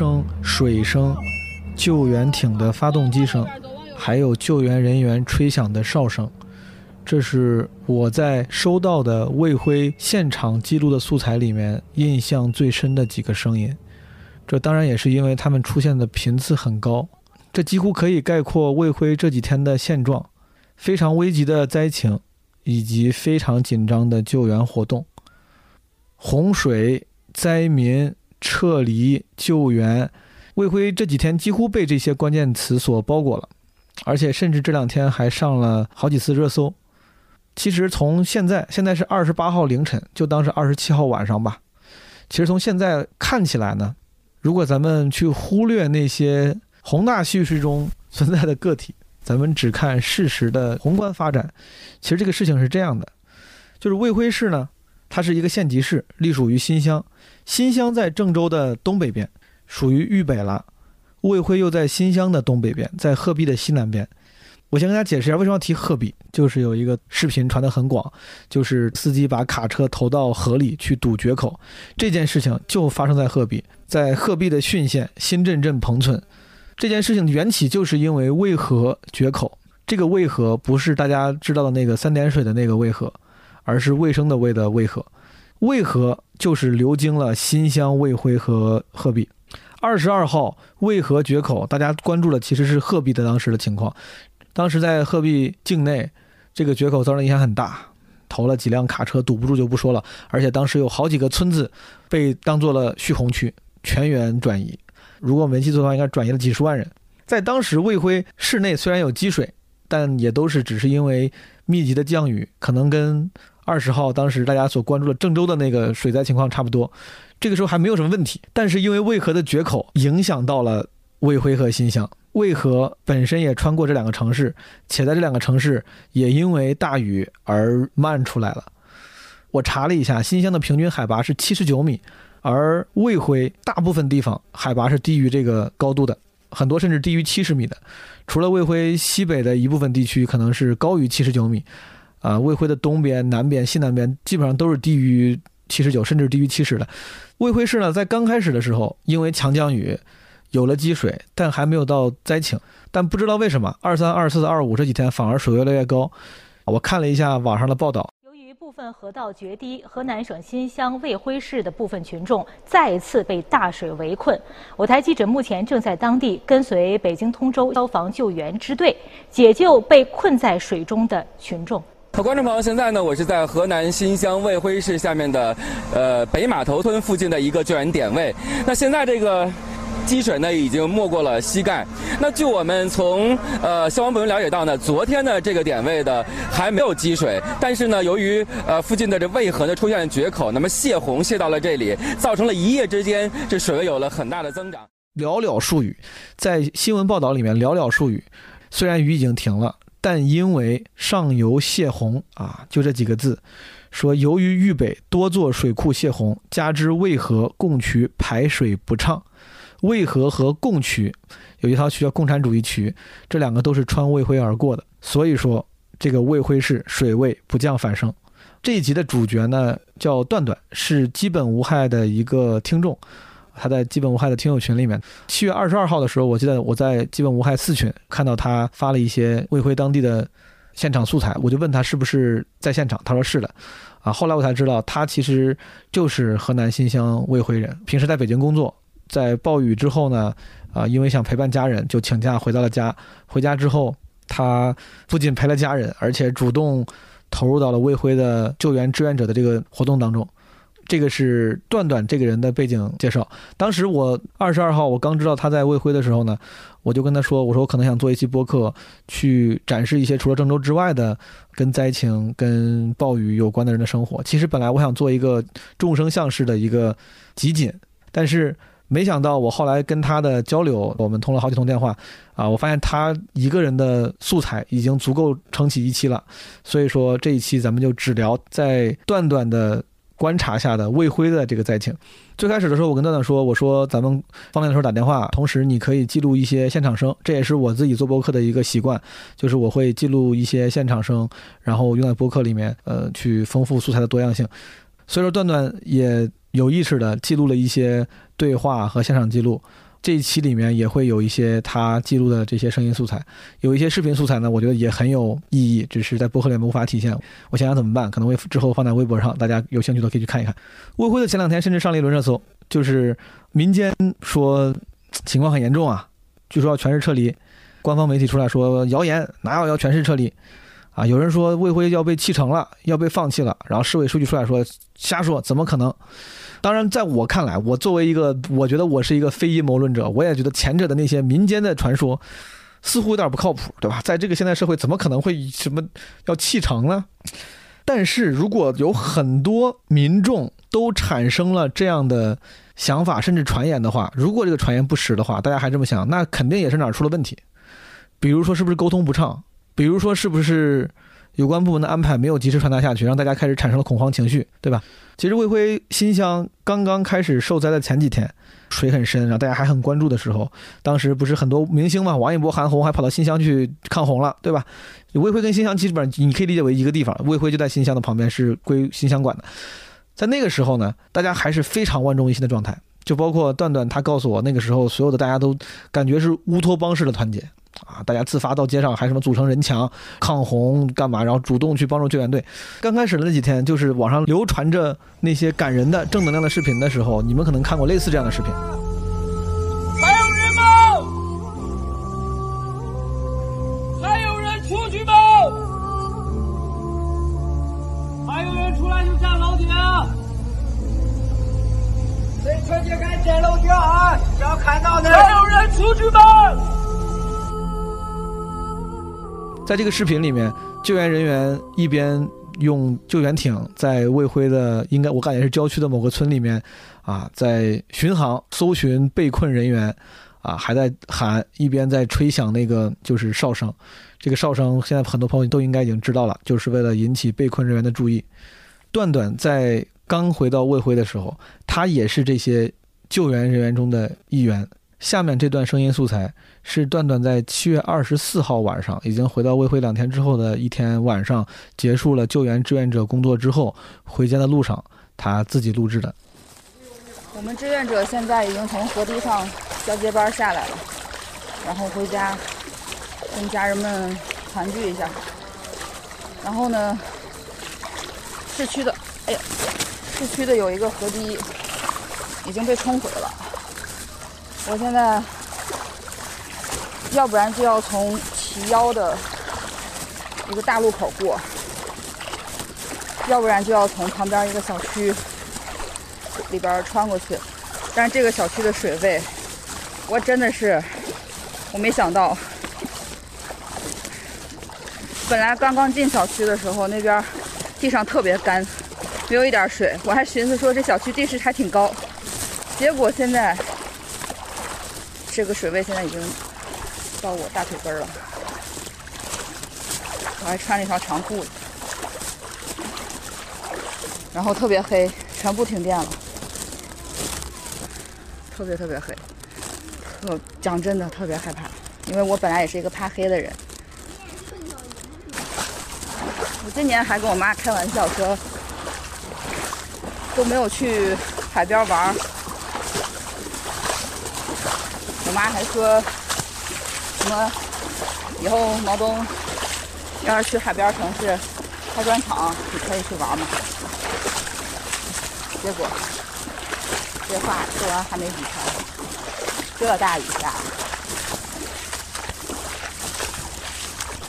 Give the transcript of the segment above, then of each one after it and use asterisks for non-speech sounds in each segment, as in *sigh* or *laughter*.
声、水声、救援艇的发动机声，还有救援人员吹响的哨声。这是我在收到的卫辉现场记录的素材里面印象最深的几个声音。这当然也是因为他们出现的频次很高。这几乎可以概括卫辉这几天的现状：非常危急的灾情，以及非常紧张的救援活动。洪水、灾民、撤离、救援，魏辉这几天几乎被这些关键词所包裹了，而且甚至这两天还上了好几次热搜。其实从现在，现在是二十八号凌晨，就当是二十七号晚上吧。其实从现在看起来呢，如果咱们去忽略那些宏大叙事中存在的个体，咱们只看事实的宏观发展，其实这个事情是这样的，就是魏辉市呢，它是一个县级市，隶属于新乡。新乡在郑州的东北边，属于豫北了。魏辉又在新乡的东北边，在鹤壁的西南边。我先跟大家解释一下为什么要提鹤壁，就是有一个视频传得很广，就是司机把卡车投到河里去堵决口，这件事情就发生在鹤壁，在鹤壁的浚县新镇镇彭村。这件事情的缘起就是因为渭河决口，这个渭河不是大家知道的那个三点水的那个渭河，而是卫生的卫的渭河，渭河就是流经了新乡、卫辉和鹤壁。二十二号渭河决口，大家关注的其实是鹤壁的当时的情况。当时在鹤壁境内，这个决口造成影响很大，投了几辆卡车堵不住就不说了，而且当时有好几个村子被当做了蓄洪区，全员转移。如果没记错的话，应该转移了几十万人。在当时卫辉市内虽然有积水，但也都是只是因为密集的降雨，可能跟二十号当时大家所关注的郑州的那个水灾情况差不多。这个时候还没有什么问题，但是因为渭河的决口影响到了渭辉和新乡。渭河本身也穿过这两个城市，且在这两个城市也因为大雨而漫出来了。我查了一下，新乡的平均海拔是七十九米，而渭辉大部分地方海拔是低于这个高度的，很多甚至低于七十米的。除了渭辉西北的一部分地区可能是高于七十九米，啊，卫辉的东边、南边、西南边基本上都是低于七十九，甚至低于七十的。卫辉市呢，在刚开始的时候，因为强降雨。有了积水，但还没有到灾情。但不知道为什么，二三、二四、二五这几天反而水越来越高。我看了一下网上的报道，由于部分河道决堤，河南省新乡卫辉市的部分群众再次被大水围困。我台记者目前正在当地跟随北京通州消防救援支队解救被困在水中的群众。好，观众朋友，现在呢，我是在河南新乡卫辉市下面的，呃，北码头村附近的一个救援点位。那现在这个。积水呢已经没过了膝盖。那据我们从呃消防部门了解到呢，昨天呢这个点位的还没有积水，但是呢由于呃附近的这渭河呢出现了决口，那么泄洪泄到了这里，造成了一夜之间这水位有了很大的增长。寥寥数语，在新闻报道里面寥寥数语，虽然雨已经停了，但因为上游泄洪啊，就这几个字，说由于豫北多座水库泄洪，加之渭河供渠排水不畅。渭河和贡渠有一条渠叫共产主义渠，这两个都是穿渭辉而过的，所以说这个渭辉市水位不降反升。这一集的主角呢叫段段，是基本无害的一个听众，他在基本无害的听友群里面。七月二十二号的时候，我记得我在基本无害四群看到他发了一些渭辉当地的现场素材，我就问他是不是在现场，他说是的。啊，后来我才知道他其实就是河南新乡卫辉人，平时在北京工作。在暴雨之后呢，啊，因为想陪伴家人，就请假回到了家。回家之后，他不仅陪了家人，而且主动投入到了卫辉的救援志愿者的这个活动当中。这个是段段这个人的背景介绍。当时我二十二号我刚知道他在卫辉的时候呢，我就跟他说：“我说我可能想做一期播客，去展示一些除了郑州之外的跟灾情、跟暴雨有关的人的生活。其实本来我想做一个众生相式的一个集锦，但是。”没想到我后来跟他的交流，我们通了好几通电话，啊，我发现他一个人的素材已经足够撑起一期了，所以说这一期咱们就只聊在段段的观察下的魏辉的这个灾情。最开始的时候，我跟段段说，我说咱们方便的时候打电话，同时你可以记录一些现场声，这也是我自己做播客的一个习惯，就是我会记录一些现场声，然后用在播客里面，呃，去丰富素材的多样性。所以说段段也有意识的记录了一些。对话和现场记录，这一期里面也会有一些他记录的这些声音素材，有一些视频素材呢，我觉得也很有意义，只是在播客里面无法体现。我想想怎么办，可能会之后放在微博上，大家有兴趣的可以去看一看。魏辉的前两天甚至上了一轮热搜，就是民间说情况很严重啊，据说要全市撤离，官方媒体出来说谣言，哪有要全市撤离？啊，有人说魏辉要被弃城了，要被放弃了，然后市委书记出来说瞎说，怎么可能？当然，在我看来，我作为一个，我觉得我是一个非阴谋论者，我也觉得前者的那些民间的传说似乎有点不靠谱，对吧？在这个现代社会，怎么可能会什么要弃城呢？但是如果有很多民众都产生了这样的想法，甚至传言的话，如果这个传言不实的话，大家还这么想，那肯定也是哪儿出了问题。比如说，是不是沟通不畅？比如说，是不是？有关部门的安排没有及时传达下去，让大家开始产生了恐慌情绪，对吧？其实魏辉新乡刚刚开始受灾的前几天，水很深，然后大家还很关注的时候，当时不是很多明星嘛，王一博、韩红还跑到新乡去抗洪了，对吧？魏辉跟新乡基本上你可以理解为一个地方，魏辉就在新乡的旁边，是归新乡管的。在那个时候呢，大家还是非常万众一心的状态，就包括段段他告诉我，那个时候所有的大家都感觉是乌托邦式的团结。啊！大家自发到街上，还什么组成人墙抗洪干嘛？然后主动去帮助救援队。刚开始的那几天，就是网上流传着那些感人的正能量的视频的时候，你们可能看过类似这样的视频。谁出去敢站楼顶啊？要看到的。还有人出去吗？在这个视频里面，救援人员一边用救援艇在魏辉的应该我感觉是郊区的某个村里面，啊，在巡航搜寻被困人员，啊，还在喊，一边在吹响那个就是哨声。这个哨声现在很多朋友都应该已经知道了，就是为了引起被困人员的注意。段段在刚回到魏辉的时候，他也是这些救援人员中的一员。下面这段声音素材是段段在七月二十四号晚上，已经回到魏辉两天之后的一天晚上，结束了救援志愿者工作之后，回家的路上，他自己录制的。我们志愿者现在已经从河堤上交接班下来了，然后回家跟家人们团聚一下。然后呢，市区的，哎呀，市区的有一个河堤已经被冲毁了。我现在，要不然就要从齐腰的一个大路口过，要不然就要从旁边一个小区里边穿过去。但是这个小区的水位，我真的是我没想到。本来刚刚进小区的时候，那边地上特别干，没有一点水，我还寻思说这小区地势还挺高，结果现在。这个水位现在已经到我大腿根了，我还穿了一条长裤子，然后特别黑，全部停电了，特别特别黑，特讲真的特别害怕，因为我本来也是一个怕黑的人。我今年还跟我妈开玩笑说，都没有去海边玩。我妈还说，什么以后毛东要是去海边城市开砖厂，你可以去玩嘛。结果这话说完还没几天，这大雨下，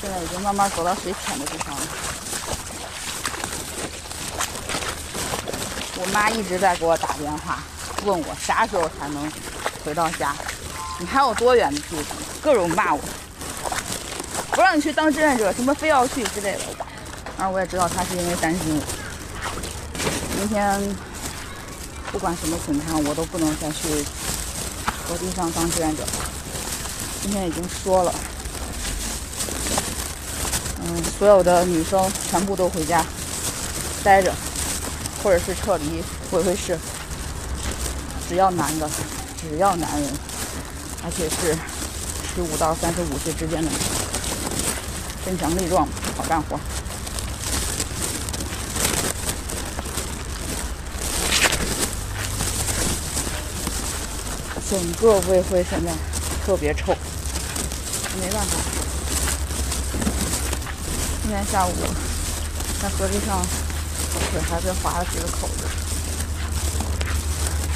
现在已经慢慢走到水浅的地方了。妈一直在给我打电话，问我啥时候才能回到家。你还有多远的距离？各种骂我，不让你去当志愿者，什么非要去之类的。然后我也知道他是因为担心我。明天不管什么情况，我都不能再去河堤上当志愿者。今天已经说了，嗯，所有的女生全部都回家待着，或者是撤离回回市。只要男的，只要男人。而且是十五到三十五岁之间的，身强力壮，好干活。整个卫辉现在特别臭，没办法。今天下午在河堤上水还被划了几个口子，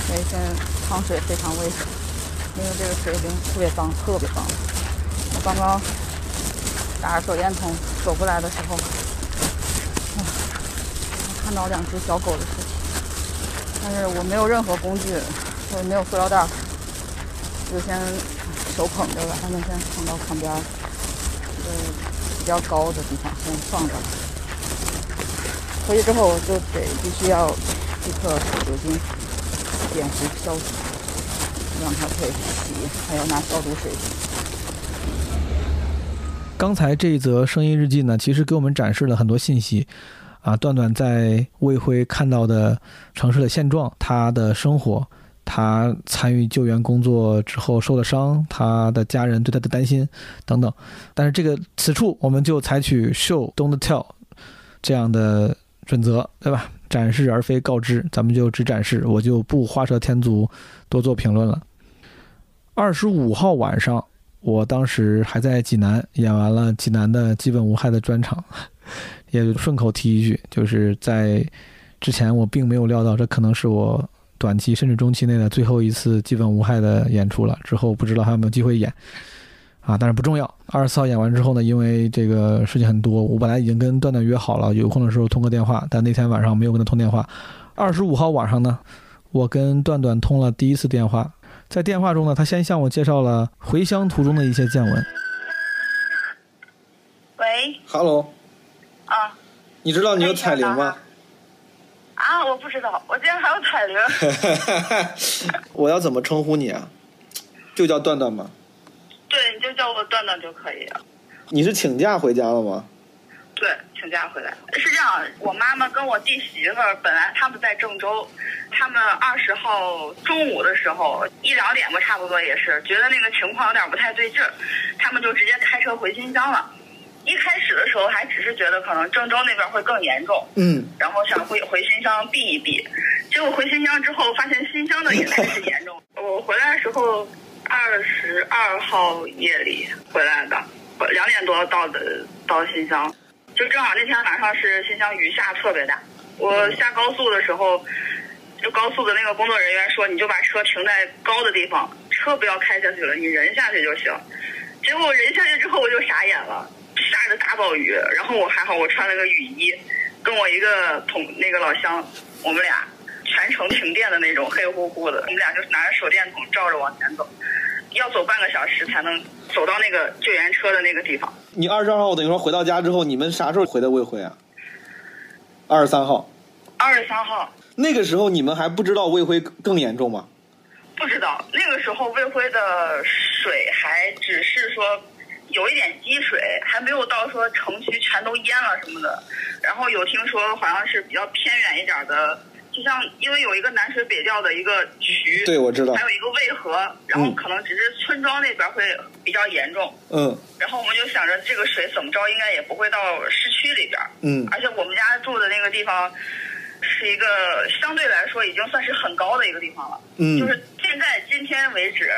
所以现在趟水非常危险，因为这个水已经特别脏，特别脏。我刚刚打着手电筒走过来的时候，啊，看到两只小狗的尸体，但是我没有任何工具，我也没有塑料袋，就先手捧着把它们先放到旁边，呃，比较高的地方先放着。回去之后就得必须要立刻酒精碘伏消毒，让它可以洗，还要拿消毒水。刚才这一则声音日记呢，其实给我们展示了很多信息，啊，段段在魏辉看到的城市的现状，他的生活，他参与救援工作之后受了伤，他的家人对他的担心等等。但是这个此处我们就采取 show don't tell 这样的准则，对吧？展示而非告知，咱们就只展示，我就不画蛇添足，多做评论了。二十五号晚上。我当时还在济南演完了济南的基本无害的专场，也顺口提一句，就是在之前我并没有料到这可能是我短期甚至中期内的最后一次基本无害的演出了，之后不知道还有没有机会演，啊，但是不重要。二十四号演完之后呢，因为这个事情很多，我本来已经跟段段约好了，有空的时候通个电话，但那天晚上没有跟他通电话。二十五号晚上呢，我跟段段通了第一次电话。在电话中呢，他先向我介绍了回乡途中的一些见闻。喂，Hello，啊，你知道你有彩铃吗？啊，我不知道，我竟然还有彩铃。*laughs* 我要怎么称呼你啊？就叫段段吗？对，你就叫我段段就可以了。你是请假回家了吗？对，请假回来。是这样，我妈妈跟我弟媳妇儿本来他们在郑州，他们二十号中午的时候一两点吧，差不多也是觉得那个情况有点不太对劲儿，他们就直接开车回新乡了。一开始的时候还只是觉得可能郑州那边会更严重，嗯，然后想回回新乡避一避，结果回新乡之后发现新乡的也开始严重。我回来的时候二十二号夜里回来的，两点多到的到新乡。就正好那天晚上是新乡雨下特别大，我下高速的时候，就高速的那个工作人员说，你就把车停在高的地方，车不要开下去了，你人下去就行。结果人下去之后我就傻眼了，下着大暴雨，然后我还好我穿了个雨衣，跟我一个同那个老乡，我们俩全程停电的那种黑乎乎的，我们俩就拿着手电筒照着往前走。要走半个小时才能走到那个救援车的那个地方。你二十二号等于说回到家之后，你们啥时候回的卫辉啊？二十三号。二十三号。那个时候你们还不知道卫辉更严重吗？不知道，那个时候卫辉的水还只是说有一点积水，还没有到说城区全都淹了什么的。然后有听说好像是比较偏远一点的。就像因为有一个南水北调的一个渠，对我知道，还有一个渭河，然后可能只是村庄那边会比较严重。嗯。然后我们就想着这个水怎么着应该也不会到市区里边。嗯。而且我们家住的那个地方是一个相对来说已经算是很高的一个地方了。嗯。就是现在今天为止，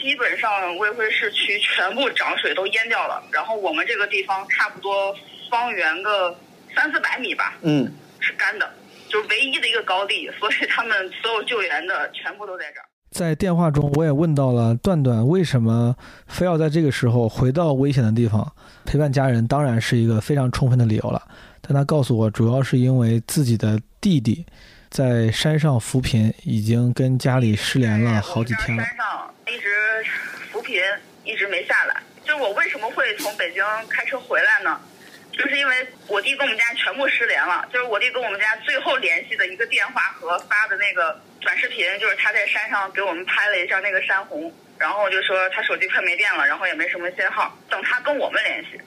基本上卫辉市区全部涨水都淹掉了，然后我们这个地方差不多方圆个三四百米吧。嗯。是干的。就唯一的一个高地，所以他们所有救援的全部都在这儿。在电话中，我也问到了段段为什么非要在这个时候回到危险的地方陪伴家人，当然是一个非常充分的理由了。但他告诉我，主要是因为自己的弟弟在山上扶贫，已经跟家里失联了好几天了。山上一直扶贫，一直没下来。就是我为什么会从北京开车回来呢？就是因为我弟跟我们家全部失联了，就是我弟跟我们家最后联系的一个电话和发的那个短视频，就是他在山上给我们拍了一下那个山洪，然后就说他手机快没电了，然后也没什么信号，等他跟我们联系。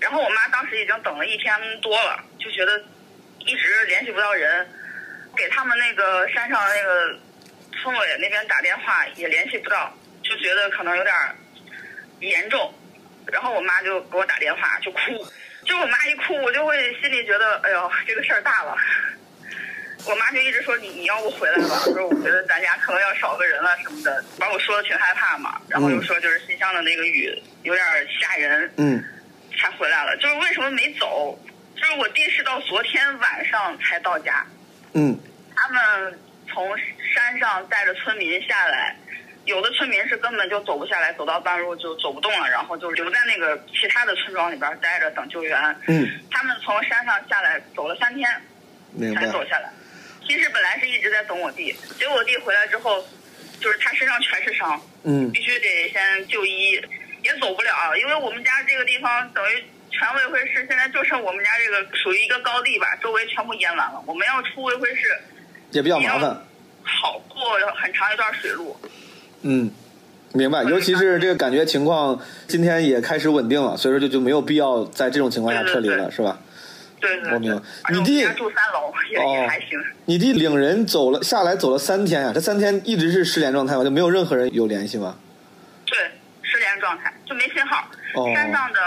然后我妈当时已经等了一天多了，就觉得一直联系不到人，给他们那个山上那个村委那边打电话也联系不到，就觉得可能有点严重，然后我妈就给我打电话就哭。就我妈一哭，我就会心里觉得，哎呦，这个事儿大了。我妈就一直说你你要不回来吧，说我觉得咱家可能要少个人了什么的，把我说的挺害怕嘛。然后又说就是新乡的那个雨有点吓人，嗯，才回来了。就是为什么没走？就是我弟是到昨天晚上才到家，嗯他们从山上带着村民下来，有的村民是根本就走不下来，走到半路就走不动了，然后就留在那个其他的村庄里边待着等救援。嗯，他们从山上下来走了三天。才走下来。其实本来是一直在等我弟，结果我弟回来之后，就是他身上全是伤，嗯必须得先就医，也走不了，因为我们家这个地方等于全卫辉市现在就剩我们家这个属于一个高地吧，周围全部淹完了。我们要出卫辉市，也比较麻烦。好过很长一段水路。嗯，明白。尤其是这个感觉情况今天也开始稳定了，所以说就就没有必要在这种情况下撤离了，对对对是吧？对我明白，你弟家住三楼，也、哦也还行。你弟领人走了下来走了三天呀、这三天一直是失联状态吗？就没有任何人有联系吗？对，失联状态就没信号，哦山上的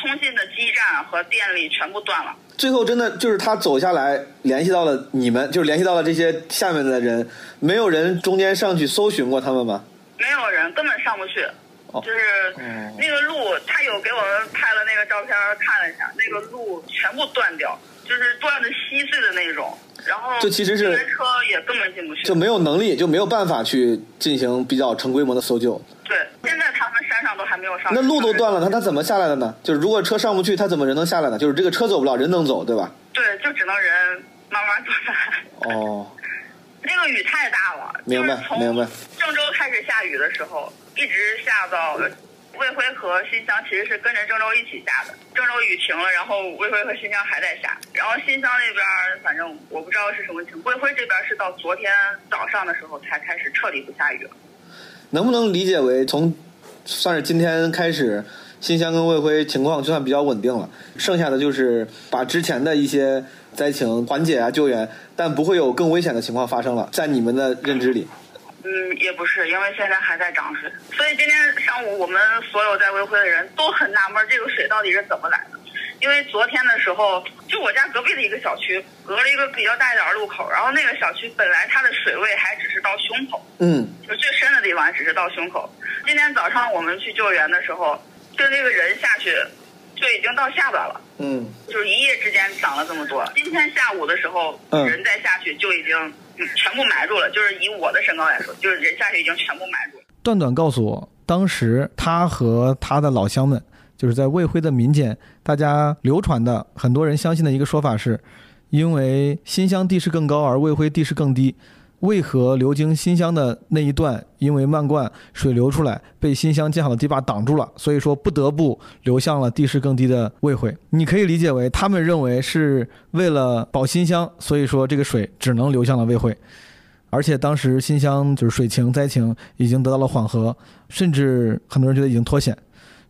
通信的基站和电力全部断了。最后真的就是他走下来，联系到了你们，就是联系到了这些下面的人，没有人中间上去搜寻过他们吗？没有人，根本上不去。哦就是哦那个路，他有给我们拍了那个照片看了一下，那个路全部断掉，就是断的稀碎的那种。然后就其实是车也根本进不去。就没有能力，就没有办法去进行比较成规模的搜救。对，现在他们山上都还没有上。那路都断了，他他怎么下来的呢？就是如果车上不去，他怎么人能下来呢？就是这个车走不了，人能走，对吧？对，就只能人慢慢走下来。哦，*laughs* 那个雨太大了，明白明白郑州开始下雨的时候，一直下到魏辉和新乡，其实是跟着郑州一起下的。郑州雨停了，然后魏辉和新乡还在下，然后新乡那边反正我不知道是什么情况，魏辉这边是到昨天早上的时候才开始彻底不下雨了。能不能理解为从算是今天开始，新乡跟魏辉情况就算比较稳定了，剩下的就是把之前的一些灾情缓解啊、救援，但不会有更危险的情况发生了，在你们的认知里。也不是，因为现在还在涨水，所以今天上午我们所有在卫辉的人都很纳闷，这个水到底是怎么来的。因为昨天的时候，就我家隔壁的一个小区，隔了一个比较大一点的路口，然后那个小区本来它的水位还只是到胸口，嗯，就最深的地方只是到胸口。今天早上我们去救援的时候，就那个人下去就已经到下巴了。嗯，就是一夜之间涨了这么多。今天下午的时候，嗯人再下去就已经嗯全部埋住了。就是以我的身高来说，就是人下去已经全部埋住了。段段告诉我，当时他和他的老乡们，就是在卫辉的民间，大家流传的很多人相信的一个说法是，因为新乡地势更高，而卫辉地势更低。为何流经新乡的那一段因为漫灌水流出来，被新乡建好的堤坝挡住了，所以说不得不流向了地势更低的卫辉。你可以理解为他们认为是为了保新乡，所以说这个水只能流向了卫辉。而且当时新乡就是水情灾情已经得到了缓和，甚至很多人觉得已经脱险，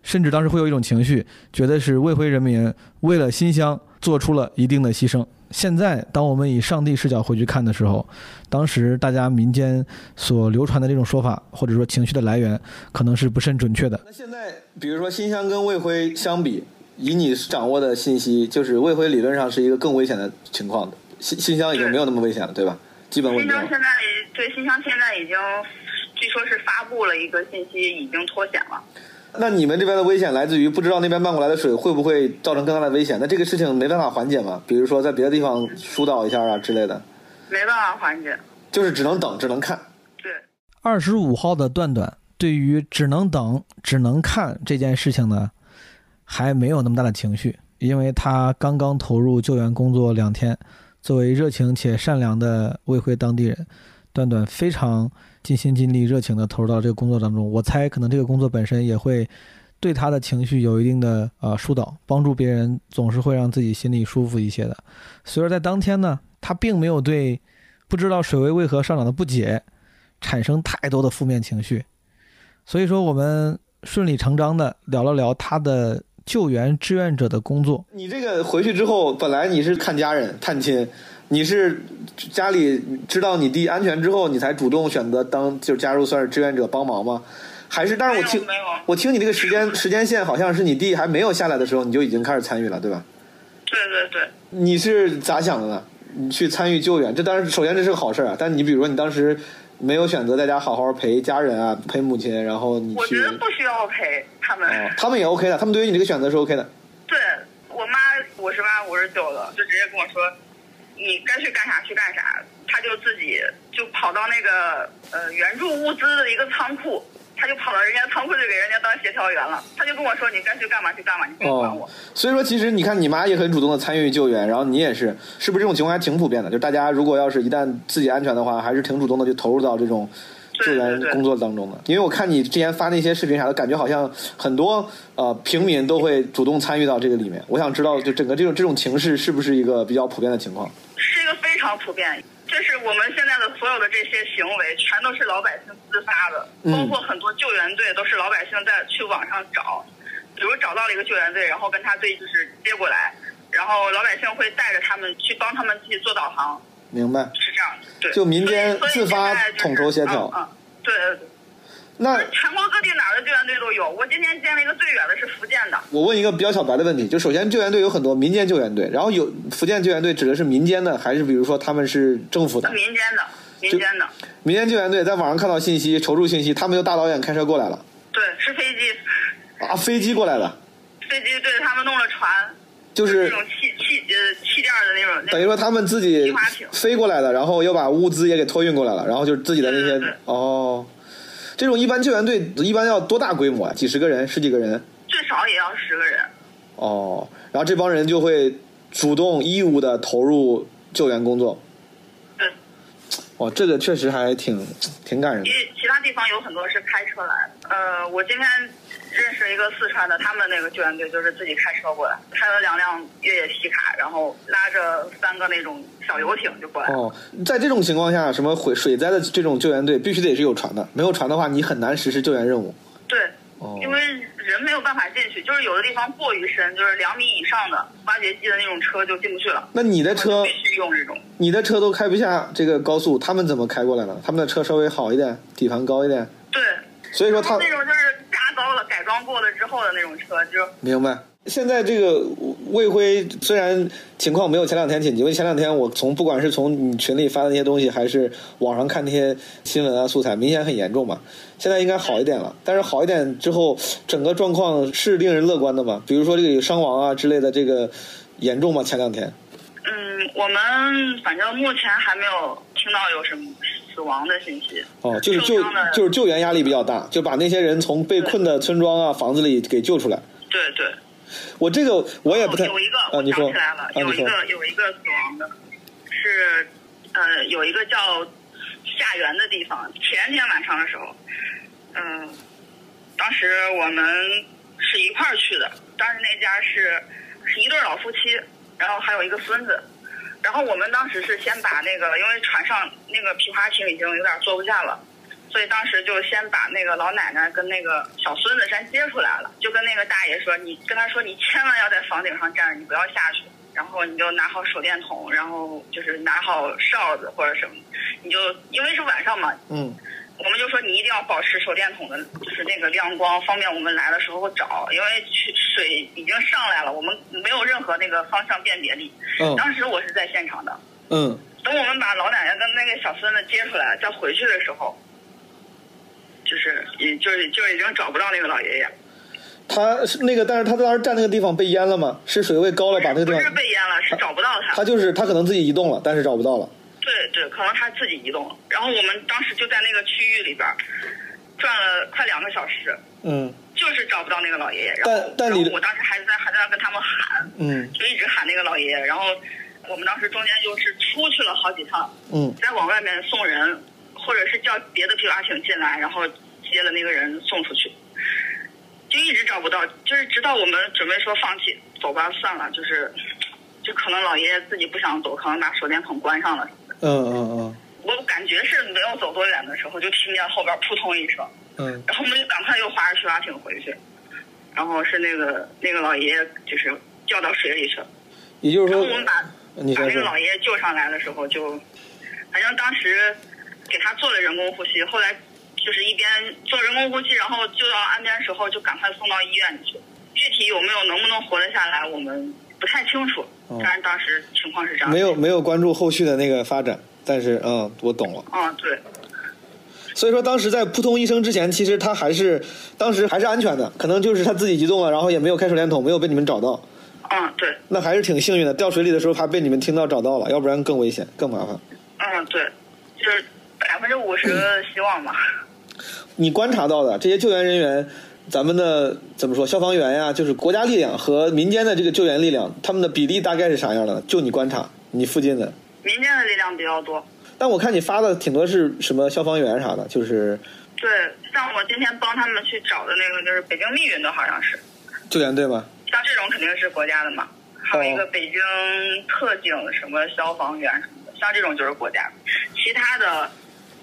甚至当时会有一种情绪，觉得是卫辉人民为了新乡做出了一定的牺牲。现在，当我们以上帝视角回去看的时候，当时大家民间所流传的这种说法，或者说情绪的来源，可能是不甚准确的。那现在，比如说新乡跟卫辉相比，以你掌握的信息，就是卫辉理论上是一个更危险的情况的，新新乡已经没有那么危险了，对吧？基本稳定。新乡现在对新乡现在已经，据说是发布了一个信息，已经脱险了。那你们这边的危险来自于不知道那边漫过来的水会不会造成更大的危险？那这个事情没办法缓解吗？比如说在别的地方疏导一下啊之类的，没办法缓解。就是只能等，只能看。对，二十五号的段段对于只能等、只能看这件事情呢，还没有那么大的情绪，因为他刚刚投入救援工作两天。作为热情且善良的卫辉当地人，段段非常尽心尽力、热情地投入到这个工作当中。我猜，可能这个工作本身也会对他的情绪有一定的呃疏导，帮助别人总是会让自己心里舒服一些的。所以说，在当天呢，他并没有对不知道水位为何上涨的不解产生太多的负面情绪。所以说，我们顺理成章地聊了聊他的救援志愿者的工作。你这个回去之后，本来你是看家人、探亲，你是家里知道你弟安全之后，你才主动选择当就加入算是志愿者帮忙吗？还是？但是我听没有我听你这个时间时间线，好像是你弟还没有下来的时候，你就已经开始参与了，对吧？对对对，你是咋想的呢？你去参与救援，这当然首先这是个好事啊。但你比如说你当时没有选择在家好好陪家人啊，陪母亲，然后你去我觉，得不需要陪他们。哦，他们也 OK 的，他们对于你这个选择是 OK 的。对我妈五十八、五十九了，就直接跟我说，你该去干啥去干啥。他就自己就跑到那个呃援助物资的一个仓库，他就跑到人家仓库就给人家当协调员了。他就跟我说，你该去干嘛去干嘛，你别管我。哦，所以说其实你看你妈也很主动的参与救援，然后你也是，是不是这种情况还挺普遍的？就大家如果要是一旦自己安全的话，还是挺主动的就投入到这种救援工作当中的。因为我看你之前发那些视频啥的，感觉好像很多呃平民都会主动参与到这个里面。我想知道，就整个这种这种情势是不是一个比较普遍的情况？是一个非常普遍，就是我们现在的所有的这些行为，全都是老百姓自发的，嗯包括很多救援队都是老百姓在去网上找，比如找到了一个救援队，然后跟他对就是接过来，然后老百姓会带着他们去帮他们去做导航，明白？是这样的，对。就民间自发统筹协调嗯，嗯对对对。那全国各地哪儿的救援队都有。我今天见了一个最远的是福建的，我问一个比较小白的问题，就首先救援队有很多民间救援队，然后有福建救援队指的是民间的，还是比如说他们是政府的？民间的，民间的，民间救援队在网上看到信息、求助信息，他们就大老远开车过来了对，是飞机，啊，飞机过来的，*laughs* 飞机对他们弄了船，就是那种气气呃气垫的那种，那等于说他们自己飞过来的，然后又把物资也给托运过来了，然后就是自己的那些哦，这种一般救援队一般要多大规模啊？几十个人、十几个人最少也要十个人。哦，然后这帮人就会主动义务的投入救援工作。对，哦，这个确实还挺挺感人的因。为其他地方有很多是开车来的。呃，我今天认识一个四川的，他们那个救援队就是自己开车过来，开了两辆越野皮卡，然后拉着三个那种小游艇就过来。哦，在这种情况下，什么水水灾的这种救援队必须得是有船的，没有船的话，你很难实施救援任务。对，哦，因为人没有办法进去，就是有的地方过于深，就是两米以上的挖掘机的那种车就进不去了。那你的车必须用这种。你的车都开不下这个高速，他们怎么开过来呢？他们的车稍微好一点，底盘高一点，对，所以说他那种就是加高了、改装过了之后的那种车，就明白。现在这个魏辉虽然情况没有前两天紧急，因为前两天我从不管是从你群里发的那些东西，还是网上看那些新闻啊素材，明显很严重嘛。现在应该好一点了，但是好一点之后，整个状况是令人乐观的嘛？比如说这个有伤亡啊之类的，这个严重吗？前两天嗯，我们反正目前还没有听到有什么死亡的信息。哦，就是救就是救援压力比较大，就把那些人从被困的村庄啊、房子里给救出来。对对。我这个我也不太有一个，啊，我你说想起来了，啊，有一个有一个死亡的，是呃有一个叫下园的地方，前天晚上的时候，嗯、当时我们是一块儿去的，当时那家是是一对老夫妻，然后还有一个孙子。然后我们当时是先把那个，因为船上那个皮划艇已经有点坐不下了，所以当时就先把那个老奶奶跟那个小孙子先接出来了，就跟那个大爷说，你跟他说你千万要在房顶上站着，你不要下去，然后你就拿好手电筒，然后就是拿好哨子或者什么，你就因为是晚上嘛，嗯我们就说你一定要保持手电筒的，就是那个亮光，方便我们来的时候找，因为去水已经上来了，我们没有任何那个方向辨别力。嗯当时我是在现场的，嗯等我们把老奶奶跟那个小孙子接出来，再回去的时候，就是也就是就已经找不到那个老爷爷，他是那个，但是他当时站那个地方被淹了吗？是水位高了把那个地不是，被淹了，是找不到他。他就是他可能自己移动了，但是找不到了。对对，可能他自己移动。然后我们当时就在那个区域里边转了快两个小时，嗯就是找不到那个老爷爷。然后，然后我当时还在还在那跟他们喊，嗯就一直喊那个老爷爷。然后我们当时中间就是出去了好几趟，嗯再往外面送人，或者是叫别的皮划艇进来，然后接了那个人送出去，就一直找不到，就是直到我们准备说放弃，走吧，算了，就是，就可能老爷爷自己不想走，可能把手电筒关上了。嗯嗯嗯我感觉是没有走多远的时候，就听见后边扑通一声，嗯然后我们就赶快又划着皮划艇回去，然后是那个那个老爷爷就是掉到水里去了。也就是说然后我们把把那个老爷爷救上来的时候就，反正当时给他做了人工呼吸，后来就是一边做人工呼吸，然后救到岸边的时候就赶快送到医院里去。具体有没有能不能活得下来，我们不太清楚。哦但是当时情况是这样。没有没有关注后续的那个发展，但是嗯，我懂了。嗯，对，所以说当时在扑通一声之前，其实他还是当时还是安全的，可能就是他自己移动了，然后也没有开手电筒，没有被你们找到，嗯，对，那还是挺幸运的。掉水里的时候还被你们听到找到了，要不然更危险更麻烦。嗯，对，就是百分之五十的希望嘛。你观察到的这些救援人员，咱们的怎么说？消防员呀，就是国家力量和民间的这个救援力量，他们的比例大概是啥样的？就你观察，你附近的。民间的力量比较多。但我看你发的挺多是什么消防员啥的，就是对，像我今天帮他们去找的那个，就是北京密云的，好像是。救援队吗？像这种肯定是国家的嘛，还有一个北京特警什么消防员什么的，像这种就是国家。其他的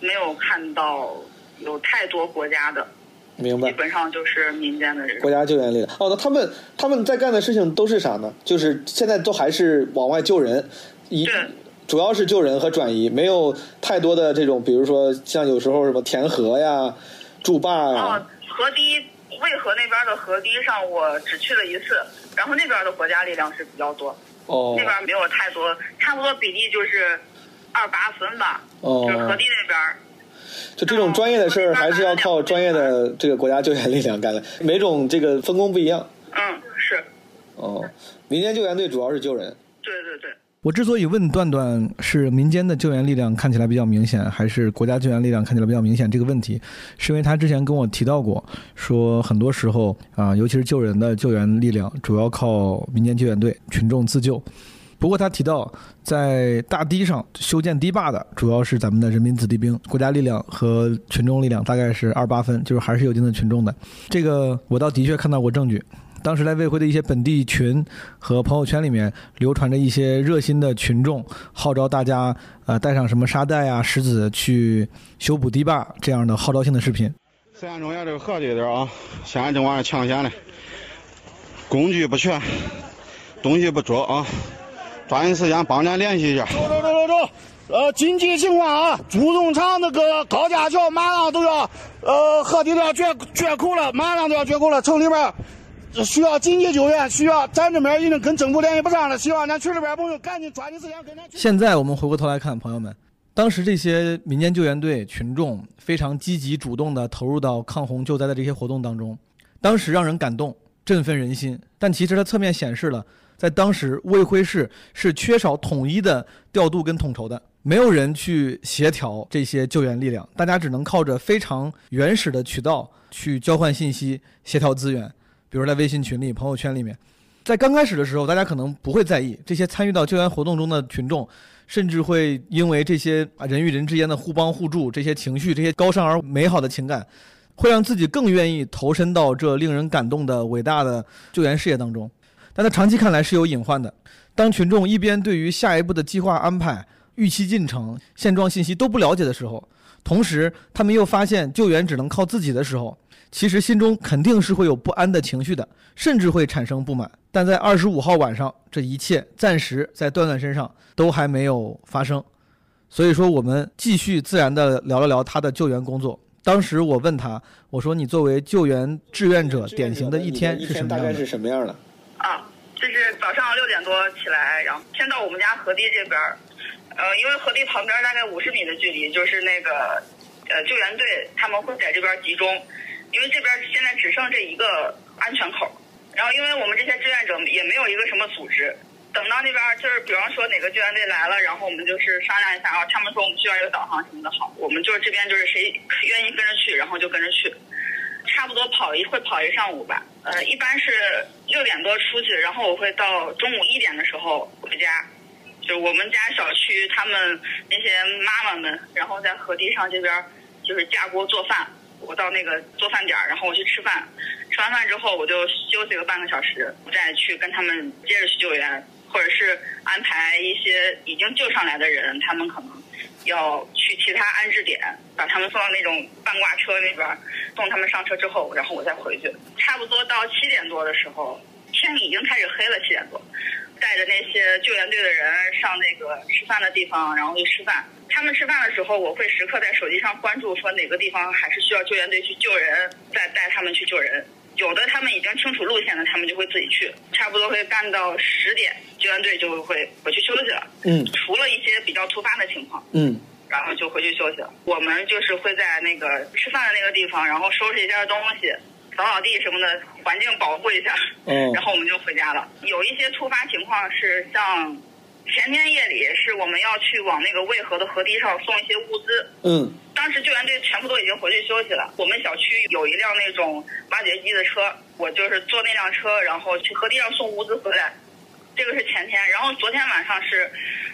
没有看到有太多国家的，明白基。本上就是民间的这种。国家救援力量。哦，那他们他们在干的事情都是啥呢？就是现在都还是往外救人，一对主要是救人和转移，没有太多的这种，比如说像有时候什么填河呀、筑坝呀。哦，河堤渭河那边的河堤上，我只去了一次，然后那边的国家力量是比较多，哦那边没有太多，差不多比例就是二八分吧，就是河哦，堤那边。就这种专业的事儿，还是要靠专业的这个国家救援力量干的。每种这个分工不一样。嗯，是，哦，民间救援队主要是救人。对对对。我之所以问段段是民间的救援力量看起来比较明显，还是国家救援力量看起来比较明显这个问题，是因为他之前跟我提到过，说很多时候啊，尤其是救人的救援力量主要靠民间救援队、群众自救。不过他提到，在大堤上修建堤坝的主要是咱们的人民子弟兵，国家力量和群众力量大概是二八分，就是还是有一定的群众的。这个我倒的确看到过证据。当时在卫辉的一些本地群和朋友圈里面流传着一些热心的群众号召大家呃带上什么沙袋啊、石子去修补堤坝这样的号召性的视频。四眼中间这个河这点啊，现在正往上抢险呢，工具不全，东西不足啊，抓紧时间帮咱联系一下。走走走走走，呃，紧急情况啊！朱总厂那个高架桥马上都要，呃，河堤都要决决口了，马上都要决口了，城里边需要紧急救援，需要咱这边已经跟政府联系不上了，希望咱群里边朋友赶紧抓紧时间跟咱。现在我们回过头来看，朋友们，当时这些民间救援队群众非常积极主动地投入到抗洪救灾的这些活动当中，当时让人感动、振奋人心。但其实它侧面显示了，在当时卫辉市是缺少统一的调度跟统筹的，没有人去协调这些救援力量，大家只能靠着非常原始的渠道去交换信息、协调资源，比如在微信群里、朋友圈里面。在刚开始的时候，大家可能不会在意这些参与到救援活动中的群众，甚至会因为这些人与人之间的互帮互助、这些情绪、这些高尚而美好的情感，会让自己更愿意投身到这令人感动的伟大的救援事业当中。但在长期看来是有隐患的。当群众一边对于下一步的计划安排、预期进程、现状信息都不了解的时候，同时他们又发现救援只能靠自己的时候，其实心中肯定是会有不安的情绪的，甚至会产生不满。但在二十五号晚上，这一切暂时在段段身上都还没有发生，所以说我们继续自然的聊了聊他的救援工作。当时我问他，我说你作为救援志愿者，典型的一天是什么样的天大概是？什么样的？啊，就是早上六点多起来，然后先到我们家河堤这边儿，呃，因为河堤旁边大概五十米的距离，就是那个呃救援队他们会在这边集中，因为这边现在只剩这一个安全口，然后因为我们这些志愿者也没有一个什么组织。等到那边就是，比方说哪个救援队来了，然后我们就是商量一下，啊他们说我们需要一个导航什么的，好，我们就是这边就是谁愿意跟着去，然后就跟着去。差不多跑一会跑一上午吧，呃，一般是六点多出去，然后我会到中午一点的时候回家。就我们家小区他们那些妈妈们，然后在河堤上这边就是架锅做饭，我到那个做饭点儿，然后我去吃饭，吃完饭之后我就休息个半个小时，再去跟他们接着去救援，或者是安排一些已经救上来的人，他们可能要去其他安置点，把他们送到那种半挂车那边，送他们上车之后，然后我再回去。差不多到七点多的时候，天已经开始黑了，七点多，带着那些救援队的人上那个吃饭的地方，然后去吃饭。他们吃饭的时候，我会时刻在手机上关注，说哪个地方还是需要救援队去救人，再带他们去救人。有的他们已经清楚路线了，他们就会自己去，差不多会干到十点，救援队就会回去休息了。嗯除了一些比较突发的情况，嗯然后就回去休息了。我们就是会在那个吃饭的那个地方，然后收拾一下东西，扫扫地什么的，环境保护一下，嗯然后我们就回家了。有一些突发情况是像前天夜里是我们要去往那个渭河的河堤上送一些物资，嗯当时救援队全部都已经回去休息了。我们小区有一辆那种挖掘机的车，我就是坐那辆车，然后去河堤上送物资回来。这个是前天，然后昨天晚上是，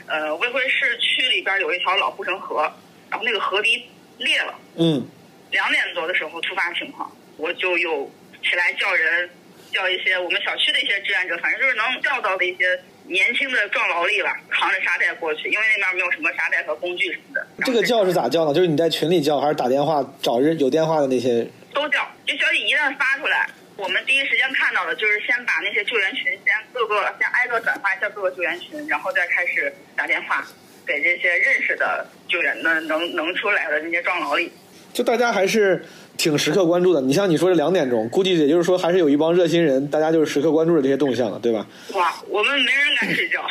呃，魏辉市区里边有一条老护城河，然后那个河堤裂了。嗯两点多的时候突发情况，我就有起来叫人，叫一些我们小区的一些志愿者，反正就是能叫到的一些年轻的壮劳力吧，扛着沙袋过去，因为那边没有什么沙袋和工具什么的。这个叫是咋叫呢？就是你在群里叫，还是打电话找人有电话的那些？都叫。这消息一旦发出来，我们第一时间看到的就是先把那些救援群先各个先挨个转发一下各个救援群，然后再开始打电话给这些认识的救援的能能出来的那些壮劳力。就大家还是挺时刻关注的。你像你说这两点钟，估计也就是说还是有一帮热心人，大家就是时刻关注着这些动向了，对吧？哇，我们没人敢睡觉。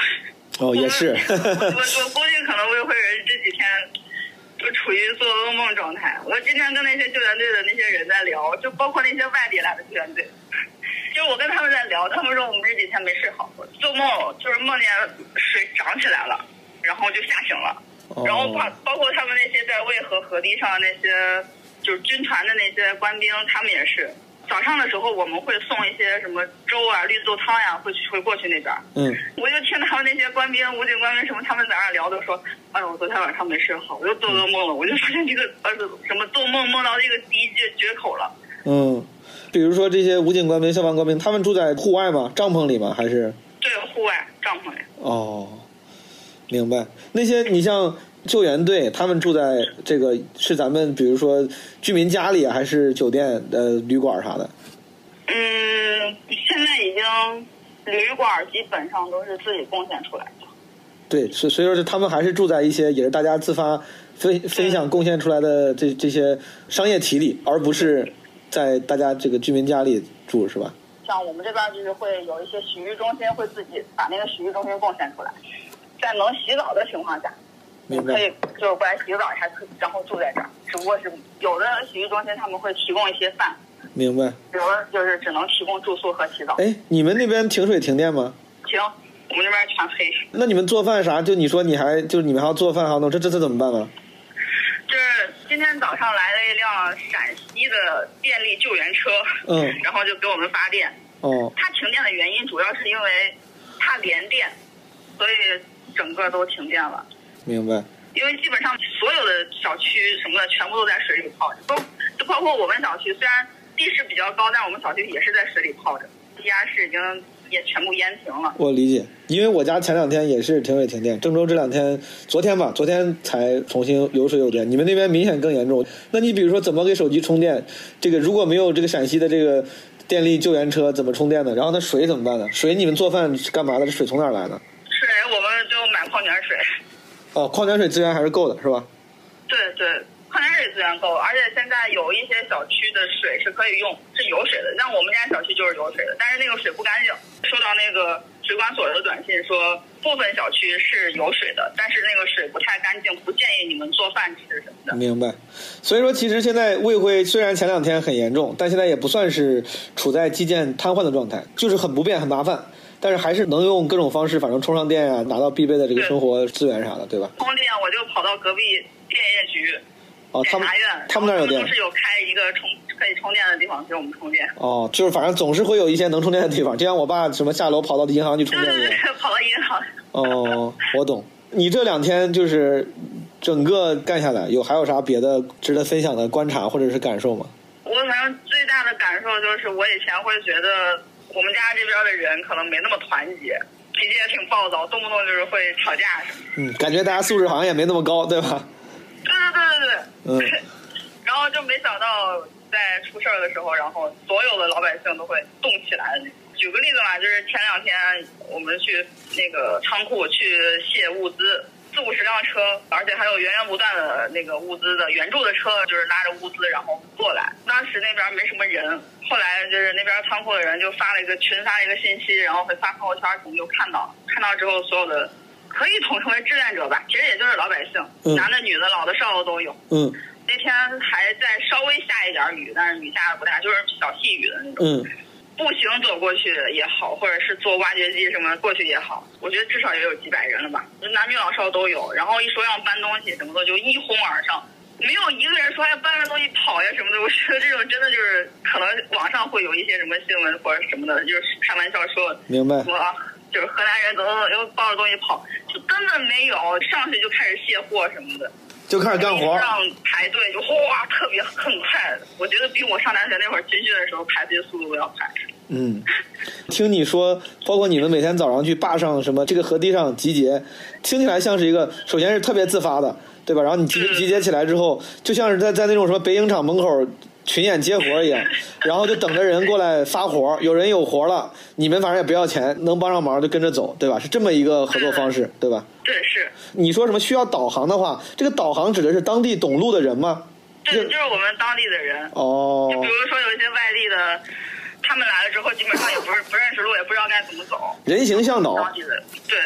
哦，也是。我我估计可能魏辉人这几天就处于做噩梦状态。我今天跟那些救援队的那些人在聊，就包括那些外地来的救援队，就是我跟他们在聊，他们说我们这几天没睡好，做梦就是梦见水涨起来了，然后就吓醒了，然后包包括他们那些在渭河河堤上的那些就是军团的那些官兵，他们也是。早上的时候，我们会送一些什么粥啊、绿豆汤呀、会去会过去那边。嗯，我就听他们那些官兵、武警官兵什么，他们在那儿聊，都说：“哎呦，我昨天晚上没睡好，我又做噩梦了。”我就发现这个儿子什么做梦梦到这个第一绝绝口了。嗯，比如说这些武警官兵、消防官兵，他们住在户外吗？帐篷里吗？还是？对，户外帐篷里。哦，明白。那些你像救援队，他们住在这个是咱们比如说居民家里，还是酒店、呃旅馆啥的？嗯，现在已经旅馆基本上都是自己贡献出来的。对，所所以说是他们还是住在一些也是大家自发分分享贡献出来的这这些商业体里，而不是在大家这个居民家里住，是吧？像我们这边就是会有一些洗浴中心会自己把那个洗浴中心贡献出来，在能洗澡的情况下，可以。就是过来洗澡，还可然后住在这儿。只不过是有的洗浴中心他们会提供一些饭，明白。有的就是只能提供住宿和洗澡。哎，你们那边停水停电吗？停，我们这边全黑。那你们做饭啥？就你说你还就是你们还要做饭还要弄，这这这怎么办呢？就是今天早上来了一辆陕西的电力救援车，嗯然后就给我们发电。哦，它停电的原因主要是因为它连电，所以整个都停电了。明白。因为基本上所有的小区什么的全部都在水里泡着，都就包括我们小区，虽然地势比较高，但我们小区也是在水里泡着，地下室已经也全部淹停了。我理解，因为我家前两天也是停水停电，郑州这两天，昨天吧，昨天才重新有水有电。你们那边明显更严重。那你比如说怎么给手机充电？这个如果没有这个陕西的这个电力救援车，怎么充电呢？然后那水怎么办呢？水你们做饭是干嘛的？这水从哪儿来的？水我们就买矿泉水，哦，矿泉水资源还是够的，是吧？对对，矿泉水资源够，而且现在有一些小区的水是可以用，是有水的。像我们家小区就是有水的，但是那个水不干净。收到那个水管所的短信说，部分小区是有水的，但是那个水不太干净，不建议你们做饭吃什么的。明白。所以说，其实现在卫辉虽然前两天很严重，但现在也不算是处在基建瘫痪的状态，就是很不便、很麻烦，但是还是能用各种方式，反正充上电呀、拿到必备的这个生活资源啥的，对吧？充电我就跑到隔壁电业局、哦，他们他们那儿有电都。是有开一个充可以充电的地方给我们充电。哦，就是反正总是会有一些能充电的地方，就像我爸什么下楼跑到银行去充对对电一样。对，*laughs* 跑到银行。哦，我懂。你这两天就是整个干下来，有还有啥别的值得分享的观察或者是感受吗？我反正最大的感受就是，我以前会觉得我们家这边的人可能没那么团结，脾气也挺暴躁，动不动就是会吵架什么。嗯，感觉大家素质好像也没那么高，对吧？对对对对对。嗯。*laughs* 然后就没想到在出事儿的时候，然后所有的老百姓都会动起来的。举个例子嘛，就是前两天我们去那个仓库去卸物资，自四五十辆车，而且还有源源不断的那个物资的援助的车，就是拉着物资然后过来。当时那边没什么人，后来就是那边仓库的人就发了一个群发了一个信息，然后会发朋友圈，我们就看到了。看到之后，所有的可以统称为志愿者吧，其实也就是老百姓，嗯男的、女的、老的、少的都有。嗯那天还在稍微下一点雨，但是雨下的不大，就是小细雨的那种。嗯步行走过去也好，或者是坐挖掘机什么过去也好，我觉得至少也有几百人了吧，男女老少都有。然后一说要搬东西什么的，就一哄而上，没有一个人说要搬着东西跑呀什么的。我觉得这种真的就是可能网上会有一些什么新闻或者什么的，就是开玩笑说明白。说就是河南人怎么又抱着东西跑，就根本没有，上去就开始卸货什么的。就开始干活。让排队就哗，特别很快。我觉得比我上大学那会儿军训的时候排队速度要快。嗯，听你说，包括你们每天早上去坝上什么这个河堤上集结，听起来像是一个，首先是特别自发的，对吧？然后你集集结起来之后，就像是在在那种什么北影厂门口群演接活一样，然后就等着人过来发活，有人有活了，你们反正也不要钱，能帮上忙就跟着走，对吧？是这么一个合作方式，对吧？对，是。你说什么需要导航的话，这个导航指的是当地懂路的人吗？对，就是我们当地的人。哦。就比如说有一些外地的，他们来了之后，基本上也不是不认识路，也不知道该怎么走。人形向导。当地的，对。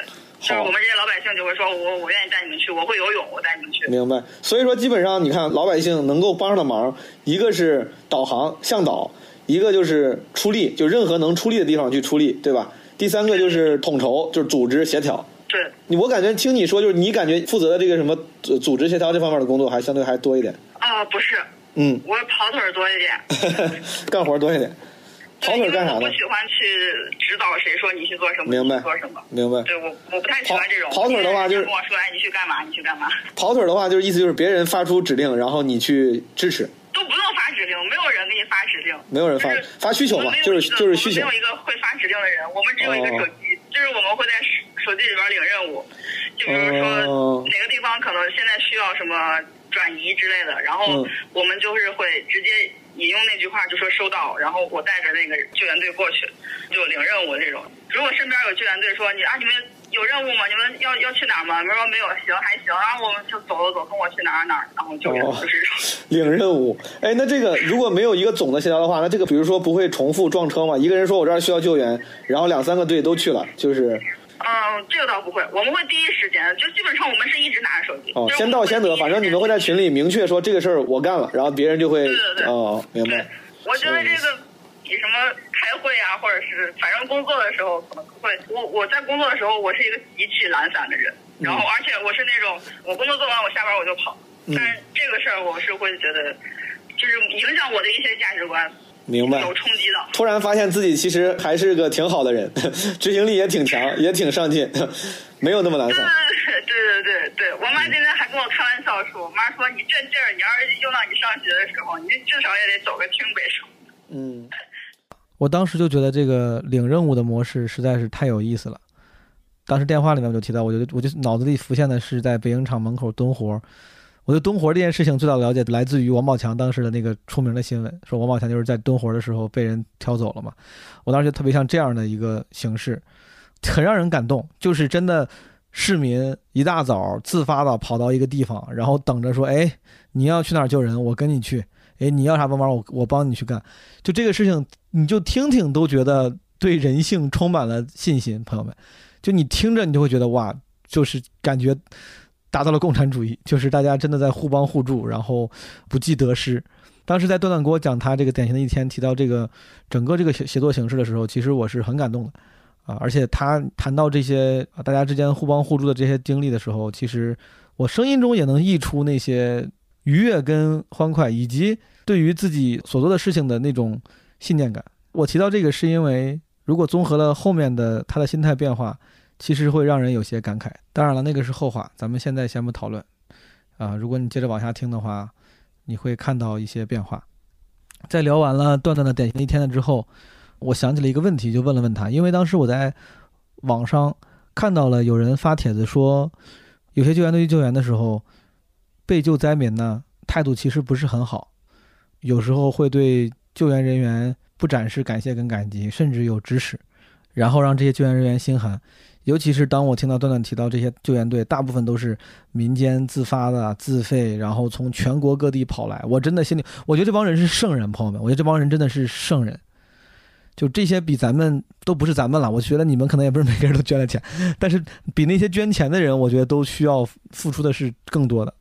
就是我们这些老百姓就会说，我我愿意带你们去，我会游泳，我带你们去。明白。所以说，基本上你看，老百姓能够帮上的忙，一个是导航向导，一个就是出力，就任何能出力的地方去出力，对吧？第三个就是统筹，就是组织协调。对。你我感觉听你说，就是你感觉负责的这个什么组组织协调这方面的工作，还相对还多一点。啊，不是。嗯。我跑腿多一点。*laughs* 干活多一点。跑腿干啥呢？我不喜欢去指导谁说你去做什么，明白？做什么？明白。对我，我不太喜欢这种。跑腿的话就是跟我说，哎，你去干嘛？你去干嘛？跑腿的话就是意思就是别人发出指令，然后你去支持。都不用发指令，没有人给你发指令。没有人发发需求嘛，就是就是需求。没有一个会发指令的人，我们只有一个手机，就是我们会在手机里边领任务。就比如说哪个地方可能现在需要什么转移之类的，然后我们就是会直接。引用那句话就说收到，然后我带着那个救援队过去，就领任务那种。如果身边有救援队说你啊你们有任务吗？你们要要去哪儿吗？他说没有，行还行，然后我们就走走走，跟我去哪儿哪儿，然后救援、就是这种。*laughs* 领任务，哎，那这个如果没有一个总的协调的话，那这个比如说不会重复撞车吗？一个人说我这儿需要救援，然后两三个队都去了，就是。嗯，这个倒不会，我们会第一时间，就基本上我们是一直拿着手机。哦，先到先得，反正你们会在群里明确说这个事儿我干了，然后别人就会。对对对。哦，明白。我觉得这个比什么开会啊，或者是反正工作的时候可能会，我我在工作的时候，我是一个极其懒散的人，嗯、然后而且我是那种我工作做完我下班我就跑，嗯、但是这个事儿我是会觉得，就是影响我的一些价值观。明白，有冲击的。突然发现自己其实还是个挺好的人，*laughs* 执行力也挺强，*laughs* 也挺上进，*laughs* 没有那么懒散。对对对对对，我妈今天还跟我开玩笑说，我妈说你这劲儿，你要是用到你上学的时候，你至少也得走个清北省。嗯，我当时就觉得这个领任务的模式实在是太有意思了。当时电话里面我就提到，我就我就脑子里浮现的是在北影厂门口蹲活。我对蹲活这件事情最早了解来自于王宝强当时的那个出名的新闻，说王宝强就是在蹲活的时候被人挑走了嘛。我当时就特别像这样的一个形式，很让人感动。就是真的市民一大早自发的跑到一个地方，然后等着说：“哎，你要去哪儿救人，我跟你去。哎，你要啥帮忙，我我帮你去干。”就这个事情，你就听听都觉得对人性充满了信心，朋友们。就你听着，你就会觉得哇，就是感觉。达到了共产主义，就是大家真的在互帮互助，然后不计得失。当时在段段给我讲他这个典型的一天，提到这个整个这个协作形式的时候，其实我是很感动的啊！而且他谈到这些大家之间互帮互助的这些经历的时候，其实我声音中也能溢出那些愉悦跟欢快，以及对于自己所做的事情的那种信念感。我提到这个是因为，如果综合了后面的他的心态变化。其实会让人有些感慨，当然了，那个是后话，咱们现在先不讨论。啊，如果你接着往下听的话，你会看到一些变化。在聊完了段段的典型一天的之后，我想起了一个问题，就问了问他，因为当时我在网上看到了有人发帖子说，有些救援队去救援的时候，被救灾民呢态度其实不是很好，有时候会对救援人员不展示感谢跟感激，甚至有指使。然后让这些救援人员心寒。尤其是当我听到段段提到这些救援队，大部分都是民间自发的、自费，然后从全国各地跑来，我真的心里，我觉得这帮人是圣人，朋友们，我觉得这帮人真的是圣人。就这些比咱们都不是咱们了，我觉得你们可能也不是每个人都捐了钱，但是比那些捐钱的人，我觉得都需要付出的是更多的。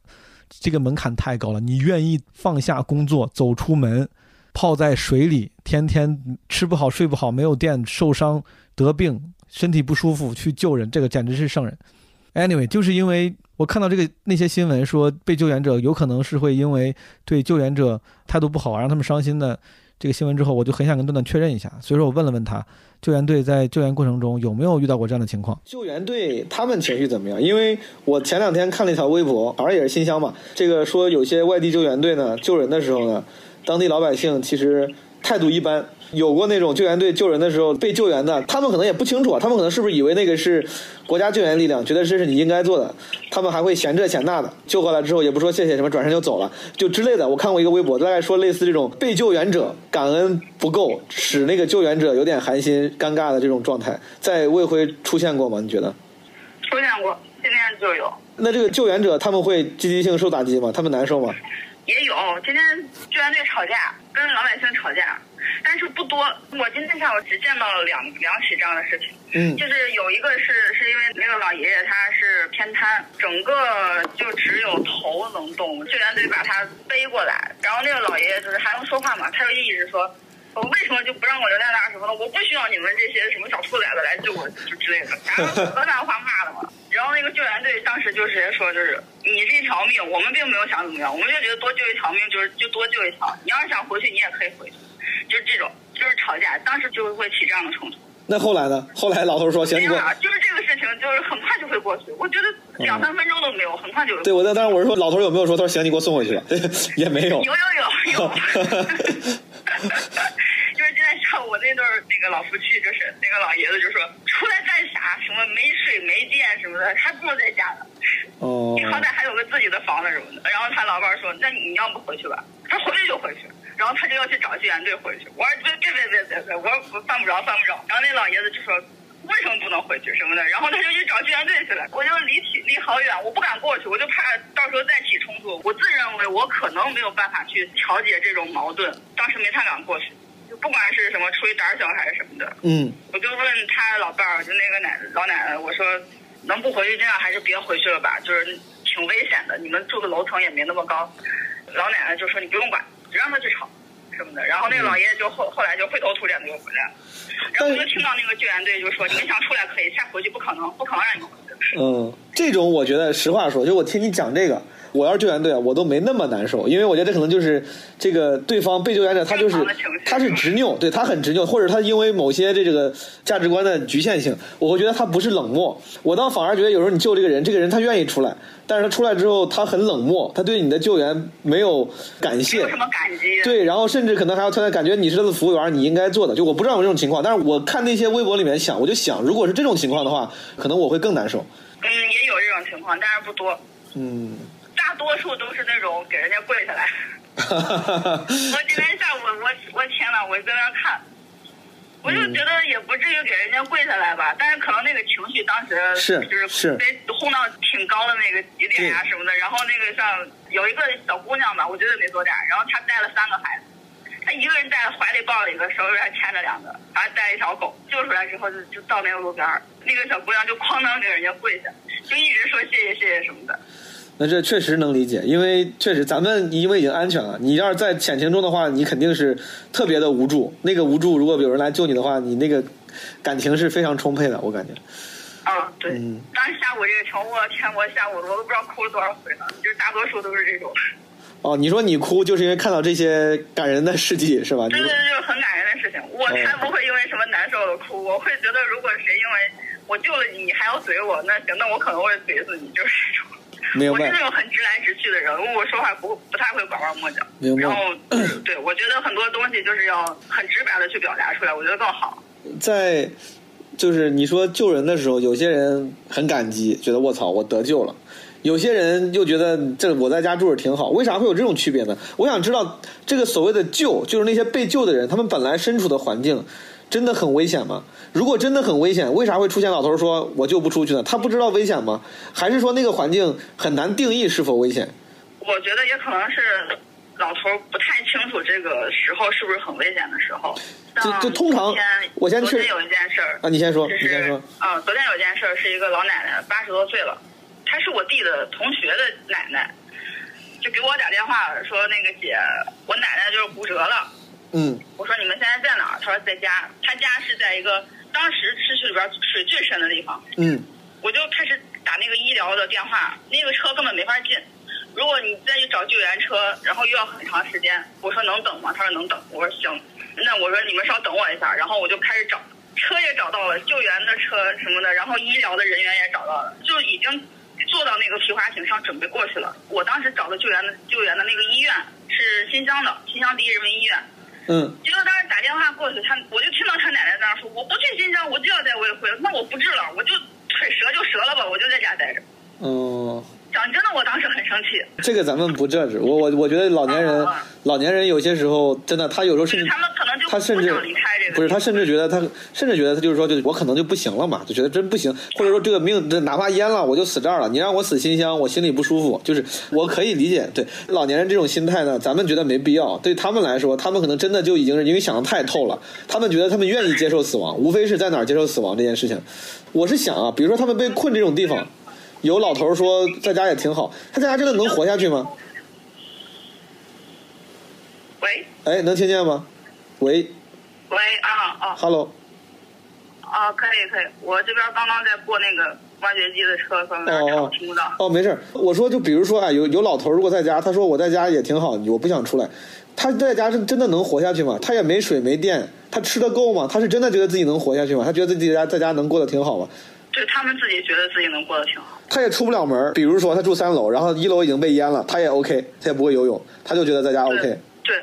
这个门槛太高了，你愿意放下工作走出门，泡在水里，天天吃不好睡不好，没有电，受伤得病。身体不舒服去救人，这个简直是圣人。Anyway，就是因为我看到这个那些新闻说被救援者有可能是会因为对救援者态度不好让他们伤心的这个新闻之后，我就很想跟段段确认一下，所以说我问了问他，救援队在救援过程中有没有遇到过这样的情况？救援队他们情绪怎么样？因为我前两天看了一条微博，好像也是新乡嘛，这个说有些外地救援队呢救人的时候呢，当地老百姓其实态度一般。有过那种救援队救人的时候被救援的，他们可能也不清楚啊，他们可能是不是以为那个是国家救援力量，觉得这是你应该做的，他们还会嫌这嫌那的，救过来之后也不说谢谢什么，转身就走了，就之类的。我看过一个微博，大概说类似这种被救援者感恩不够，使那个救援者有点寒心尴尬的这种状态，在魏辉出现过吗？你觉得？出现过，今天就有。那这个救援者他们会积极性受打击吗？他们难受吗？也有，今天救援队吵架，跟老百姓吵架。但是不多，我今天下午只见到了两两起这样的事情。嗯，就是有一个是是因为那个老爷爷他是偏瘫，整个就只有头能动，救援队把他背过来，然后那个老爷爷就是还能说话嘛，他就一直说，我为什么就不让我留在那儿什么的，我不需要你们这些什么小兔崽子来救我，就之类的，然后河南话骂的嘛。然后那个救援队当时就直接说，就是你这条命，我们并没有想怎么样，我们就觉得多救一条命就是就多救一条，你要是想回去，你也可以回去。就是这种，就是吵架，当时就会起这样的冲突。那后来呢？后来老头说：“行，没有啊。”就是这个事情，就是很快就会过去。我觉得两三分钟都没有，很快就。对，我在当时我是说，老头有没有说？他说：“行，你给我送回去。*laughs* ”也没有。有有有有。*laughs* *laughs* 就是今天下午我那对那个老夫妻，就是那个老爷子就说：“出来干啥？什么没水没电什么的，还不如在家呢。哦。你好歹还有个自己的房子什么的。”然后他老伴说：“那你要不回去吧？” *laughs* 他回去就回去。然后他就要去找救援队回去，我说别别别别别别，我说犯不着犯不着。然后那老爷子就说为什么不能回去什么的，然后他就去找救援队去了。我就离体离好远，我不敢过去，我就怕到时候再起冲突。我自认为我可能没有办法去调解这种矛盾，当时没太敢过去，就不管是什么出于胆小还是什么的。嗯。我就问他老伴儿，就那个奶老奶奶，我说能不回去这样还是别回去了吧，就是挺危险的。你们住的楼层也没那么高。老奶奶就说你不用管。只让他去吵，什么的，然后那个老爷爷就后后来就灰头土脸的就回来了，然后我就听到那个救援队就说：“你们想出来可以，再回去不可能，不可能让你们回去。”嗯，这种我觉得实话说，就我听你讲这个。我要是救援队啊，我都没那么难受，因为我觉得这可能就是这个对方被救援者，他就是他是执拗，对他很执拗，或者他因为某些这这个价值观的局限性，我会觉得他不是冷漠。我倒反而觉得有时候你救这个人，这个人他愿意出来，但是他出来之后他很冷漠，他对你的救援没有感谢，什么感激？对，然后甚至可能还要突然感觉你是他的服务员，你应该做的。就我不知道有这种情况，但是我看那些微博里面想，我就想，如果是这种情况的话，可能我会更难受。嗯，也有这种情况，但是不多。嗯。大多数都是那种给人家跪下来。*laughs* 我今天下午，我我天呐，我在那看，我就觉得也不至于给人家跪下来吧，但是可能那个情绪当时是就是被轰到挺高的那个极点呀什么的。然后那个像有一个小姑娘吧，我觉得没多大，然后她带了三个孩子，她一个人在怀里抱了一个，手里还牵着两个，还带一条狗。救出来之后就就到那个路边那个小姑娘就哐当给人家跪下，就一直说谢谢谢谢什么的。那这确实能理解，因为确实咱们因为已经安全了。你要是在险情中的话，你肯定是特别的无助。那个无助，如果有人来救你的话，你那个感情是非常充沛的，我感觉。啊，对。当时下午这个情我天，我下午我都不知道哭了多少回了，就是大多数都是这种。哦，你说你哭，就是因为看到这些感人的事迹，是吧？对对对，就是很感人的事情。我才不会因为什么难受的哭，我会觉得如果谁因为我救了你，你还要怼我，那行，那我可能会怼死你，就是这种。我是那种很直来直去的人，我说话不不太会拐弯抹角。然后，*clears throat* 对，我觉得很多东西就是要很直白的去表达出来，我觉得更好。在，就是你说救人的时候，有些人很感激，觉得卧槽，我得救了；有些人又觉得这我在家住着挺好。为啥会有这种区别呢？我想知道，这个所谓的救，就是那些被救的人，他们本来身处的环境。真的很危险吗？如果真的很危险，为啥会出现老头说我就不出去呢？他不知道危险吗？还是说那个环境很难定义是否危险？我觉得也可能是老头不太清楚这个时候是不是很危险的时候。就就通常，我先昨天有一件事儿啊，你先说，就你先说。嗯，昨天有一件事儿是一个老奶奶，八十多岁了，她是我弟的同学的奶奶，就给我打电话说那个姐，我奶奶就是骨折了。嗯。我说你们现在在哪儿？他说在家，他家是在一个当时市区里边水最深的地方。嗯。我就开始打那个医疗的电话，那个车根本没法进。如果你再去找救援车，然后又要很长时间。我说能等吗？他说能等。我说行。那我说你们稍等我一下，然后我就开始找，车也找到了，救援的车什么的，然后医疗的人员也找到了，就已经坐到那个皮划艇上准备过去了。我当时找的救援的救援的那个医院是新乡的，新乡第一人民医院。嗯。结果当时打电话过去，他我就听到他奶奶在那说：“我不去新疆，我就要在卫辉，那我不治了，我就腿折就折了吧，我就在家待着。”哦。讲真的，我当时很生气。这个咱们不这治，我我我觉得老年人，老年人有些时候真的，他有时候甚至他们可能就他甚至离开这个不是他甚至觉得他甚至觉得他就是说，就我可能就不行了嘛，就觉得真不行，或者说这个命哪怕淹了我就死这儿了，你让我死新乡，我心里不舒服，就是我可以理解。对老年人这种心态呢，咱们觉得没必要。对他们来说，他们可能真的就已经是因为想的太透了，他们觉得他们愿意接受死亡，无非是在哪儿接受死亡这件事情。我是想啊，比如说他们被困这种地方。有老头说在家也挺好，他在家真的能活下去吗？喂。哎，能听见吗？喂。喂啊啊。Hello。啊，可以可以，我这边刚刚在过那个挖掘机的车，可能听不到。哦，没事。我说就比如说啊，有有老头如果在家，他说我在家也挺好，我不想出来。他在家是真的能活下去吗？他也没水没电，他吃的够吗？他是真的觉得自己能活下去吗？他觉得自己家在家能过得挺好吗？对他们自己觉得自己能过得挺好。他也出不了门，比如说他住三楼，然后一楼已经被淹了，他也 OK，他也不会游泳，他就觉得在家 OK。对。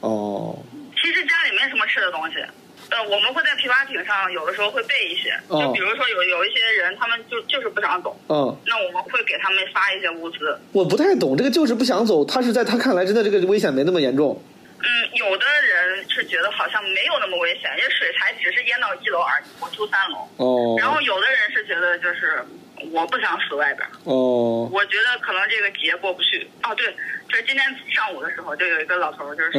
哦。其实家里没什么吃的东西，呃，我们会在皮划艇上有的时候会备一些，就比如说有有一些人他们就就是不想走，嗯，那我们会给他们发一些物资。我不太懂这个就是不想走，他是在他看来真的这个危险没那么严重。嗯，有的人是觉得好像没有那么危险，因为水才只是淹到一楼而已，我住三楼。哦。然后有的人是觉得就是我不想死外边。哦。我觉得可能这个节过不去。哦，对，就是今天上午的时候，就有一个老头，就是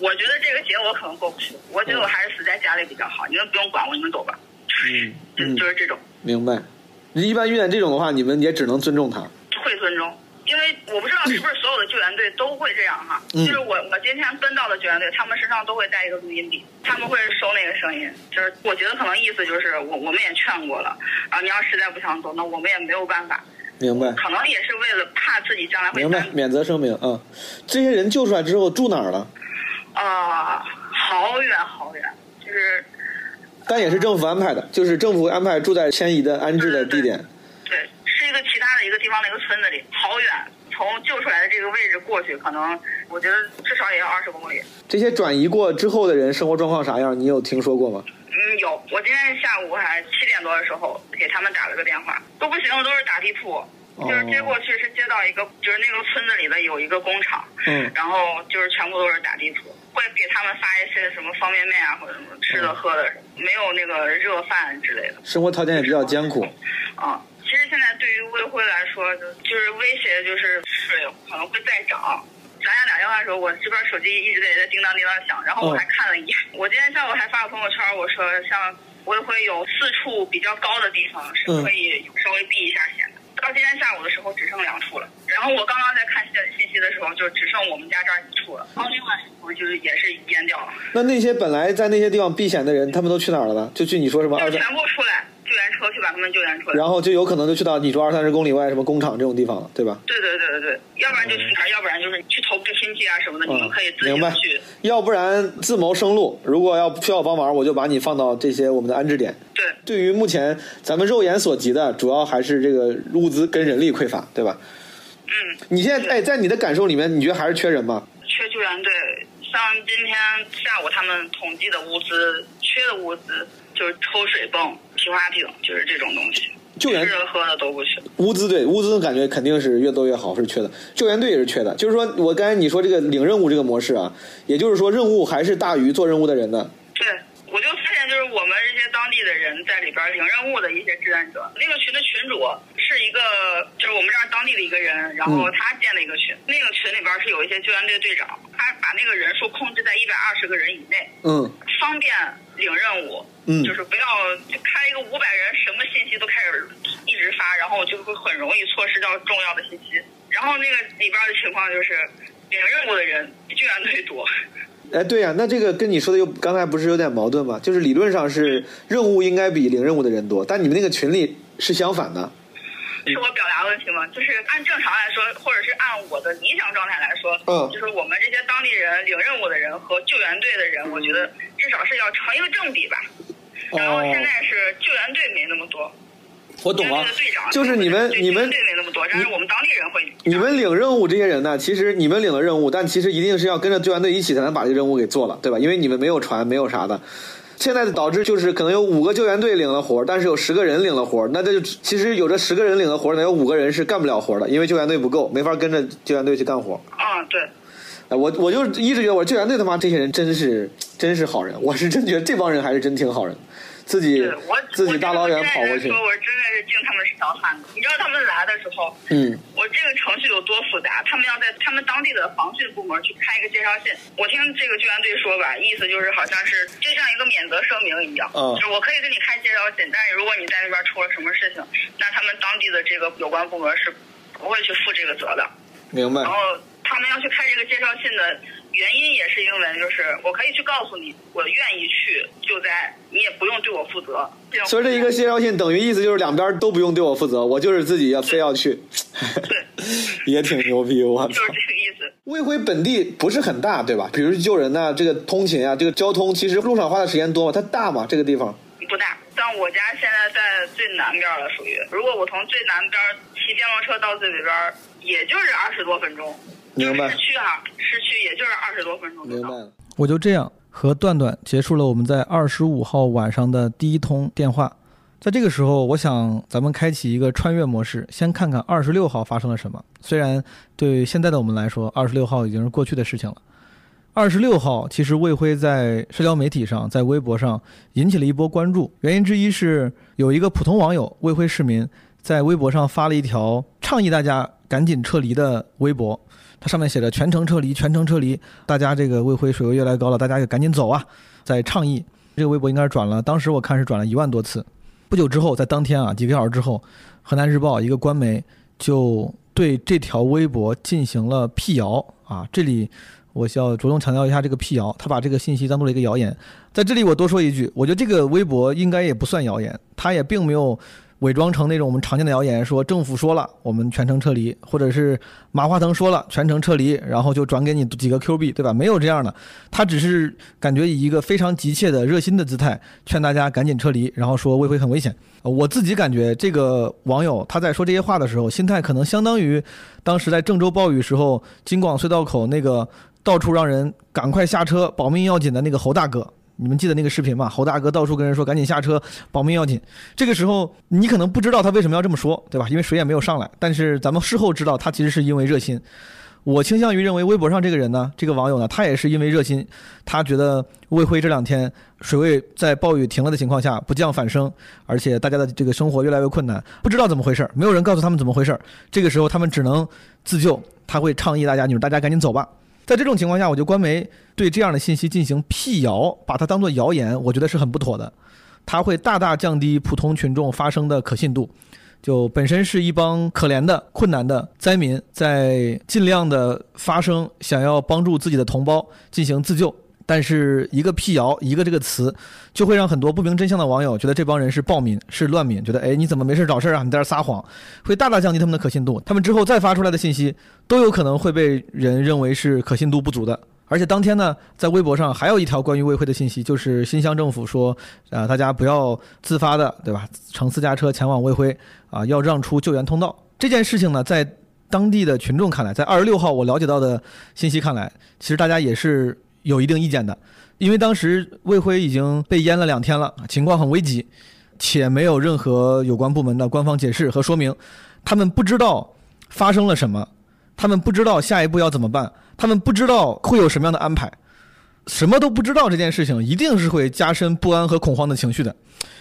我觉得这个节我可能过不去，我觉得我还是死在家里比较好，你们不用管我，你们走吧。嗯。*laughs* 就就是这种。明白。一般遇见这种的话，你们也只能尊重他。会尊重。因为我不知道是不是所有的救援队都会这样哈，就是我我今天跟到的救援队，他们身上都会带一个录音笔，他们会收那个声音，就是我觉得可能意思就是我我们也劝过了，啊，你要实在不想走，那我们也没有办法。明白。可能也是为了怕自己将来会。明白，免责声明啊。这些人救出来之后住哪儿了？啊，好远好远，就是。但也是政府安排的，就是政府安排住在迁移的安置的地点。对，是一个其他的一个地方的一个村子里，好远。从救出来的这个位置过去，可能我觉得至少也要二十公里。这些转移过之后的人生活状况啥样？你有听说过吗？嗯，有。我今天下午还七点多的时候给他们打了个电话，都不行，都是打地铺。就是接过去是接到一个，就是那个村子里的有一个工厂，嗯，然后就是全部都是打地铺，会给他们发一些什么方便面啊或者什么吃的喝的，没有那个热饭之类的。生活条件也比较艰苦。啊。其实现在对于卫辉来说，就就是威胁，就是水可能会再涨。咱俩打电话的时候，我这边手机一直在在叮当叮当响，然后我还看了一眼。我今天下午还发了朋友圈，我说像卫辉有四处比较高的地方是可以稍微避一下险的。到今天下午的时候只剩两处了。然后我刚刚在看信信息的时候，就只剩我们家这儿一处了。然后另外一处就是也是淹掉了。那那些本来在那些地方避险的人，他们都去哪儿了呢？就去你说什么？就全部出来。救援车去把他们救援出来，然后就有可能就去到你说二三十公里外什么工厂这种地方了，对吧？对对对对对，要不然就去哪儿，要不然就是去投奔亲戚啊什么的，你们可以自己去。要不然自谋生路，如果要需要帮忙，我就把你放到这些我们的安置点。对，对于目前咱们肉眼所及的，主要还是这个物资跟人力匮乏，对吧？嗯。你现在哎，在你的感受里面，你觉得还是缺人吗？缺救援队，像今天下午他们统计的物资，缺的物资就是抽水泵。皮划艇就是这种东西，救援吃的喝的都不缺。物资对物资感觉肯定是越多越好，是缺的。救援队也是缺的。就是说我刚才你说这个领任务这个模式啊，也就是说任务还是大于做任务的人的。对，我就发现就是我们这些当地的人在里边领任务的一些志愿者。那个群的群主是一个，就是我们这儿当地的一个人，然后他建了一个群，那个群里边是有一些救援队队长，他把那个人数控制在一百二十个人以内，嗯方便领任务。嗯就是不要就开一个五百人，什么信息都开始一直发，然后就会很容易错失掉重要的信息。然后那个里边的情况就是，领任务的人比救援队多。哎，对呀、那这个跟你说的又刚才不是有点矛盾吗？就是理论上是任务应该比领任务的人多，但你们那个群里是相反的。是我表达问题吗？就是按正常来说，或者是按我的理想状态来说，嗯就是我们这些当地人领任务的人和救援队的人，我觉得至少是要成一个正比吧。然后现在是救援队没那么多，我懂了救援队长，就是你们你们队没那么多，但是我们当地人会。你们领任务这些人呢，其实你们领了任务，但其实一定是要跟着救援队一起才能把这个任务给做了，对吧？因为你们没有船，没有啥的。现在导致就是可能有五个救援队领了活儿，但是有十个人领了活儿，那这就其实有这十个人领了活儿，那有五个人是干不了活儿的，因为救援队不够，没法跟着救援队去干活儿。嗯，对。哎，我我就一直觉得我救援队他妈这些人真是真是好人，我是真觉得这帮人还是真挺好人，自己我自己大老远跑过去我真的是敬他们是条汉子。你知道他们来的时候，嗯，我这个程序有多复杂？他们要在他们当地的防汛部门去开一个介绍信。我听这个救援队说吧，意思就是好像是就像一个免责声明一样，嗯就是我可以给你开介绍信，但是如果你在那边出了什么事情，那他们当地的这个有关部门是不会去负这个责的。明白然。后他们要去开这个介绍信的原因也是因为，就是我可以去告诉你，我愿意去救灾，你也不用对我负责。所以这一个介绍信等于意思就是两边都不用对我负责，我就是自己要非要去，对 *laughs* *laughs* 也挺牛逼，我操！就是这个意思。卫辉本地不是很大，对吧？比如救人呐、这个通勤啊，这个交通，其实路上花的时间多吗？它大吗？这个地方？不大，但我家现在在最南边了，属于。如果我从最南边骑电动车到最北边，也就是二十多分钟。明白市区啊，市区也就是二十多分钟就到。明白了。我就这样和段段结束了我们在二十五号晚上的第一通电话。在这个时候，我想咱们开启一个穿越模式，先看看二十六号发生了什么。虽然对现在的我们来说，二十六号已经是过去的事情了。二十六号，其实魏辉在社交媒体上，在微博上引起了一波关注。原因之一是有一个普通网友魏辉市民在微博上发了一条倡议大家赶紧撤离的微博，它上面写着“全程撤离，全程撤离”，大家这个魏辉水位越来越高了，大家也赶紧走啊，在倡议。这个微博应该是转了，当时我看是转了一万多次。不久之后，在当天啊，几个小时之后，河南日报一个官媒就对这条微博进行了辟谣啊。这里我需要着重强调一下这个辟谣，他把这个信息当做了一个谣言。在这里我多说一句，我觉得这个微博应该也不算谣言，他也并没有伪装成那种我们常见的谣言，说政府说了我们全程撤离，或者是马化腾说了全程撤离，然后就转给你几个 Q 币，对吧？没有这样的，他只是感觉以一个非常急切的热心的姿态劝大家赶紧撤离，然后说魏辉很危险。我自己感觉这个网友他在说这些话的时候，心态可能相当于当时在郑州暴雨时候京广隧道口那个到处让人赶快下车保命要紧的那个侯大哥。你们记得那个视频吗？侯大哥到处跟人说赶紧下车，保命要紧。这个时候你可能不知道他为什么要这么说，对吧？因为水也没有上来。但是咱们事后知道，他其实是因为热心。我倾向于认为，微博上这个人呢，这个网友呢，他也是因为热心，他觉得魏辉这两天水位在暴雨停了的情况下不降反升，而且大家的这个生活越来越困难，不知道怎么回事，没有人告诉他们怎么回事。这个时候他们只能自救，他会倡议大家，你说大家赶紧走吧。在这种情况下，我觉得官媒对这样的信息进行辟谣，把它当做谣言，我觉得是很不妥的，它会大大降低普通群众发生的可信度。就本身是一帮可怜的、困难的灾民，在尽量的发声，想要帮助自己的同胞进行自救。但是一个辟谣，一个这个词，就会让很多不明真相的网友觉得这帮人是暴民、是乱民，觉得哎你怎么没事找事啊？你在这撒谎，会大大降低他们的可信度。他们之后再发出来的信息，都有可能会被人认为是可信度不足的。而且当天呢，在微博上还有一条关于魏辉的信息，就是新乡政府说，啊、大家不要自发的，对吧？乘私家车前往魏辉，啊、要让出救援通道。这件事情呢，在当地的群众看来，在二十六号我了解到的信息看来，其实大家也是有一定意见的，因为当时魏辉已经被淹了两天了，情况很危急，且没有任何有关部门的官方解释和说明，他们不知道发生了什么，他们不知道下一步要怎么办，他们不知道会有什么样的安排。什么都不知道这件事情，一定是会加深不安和恐慌的情绪的。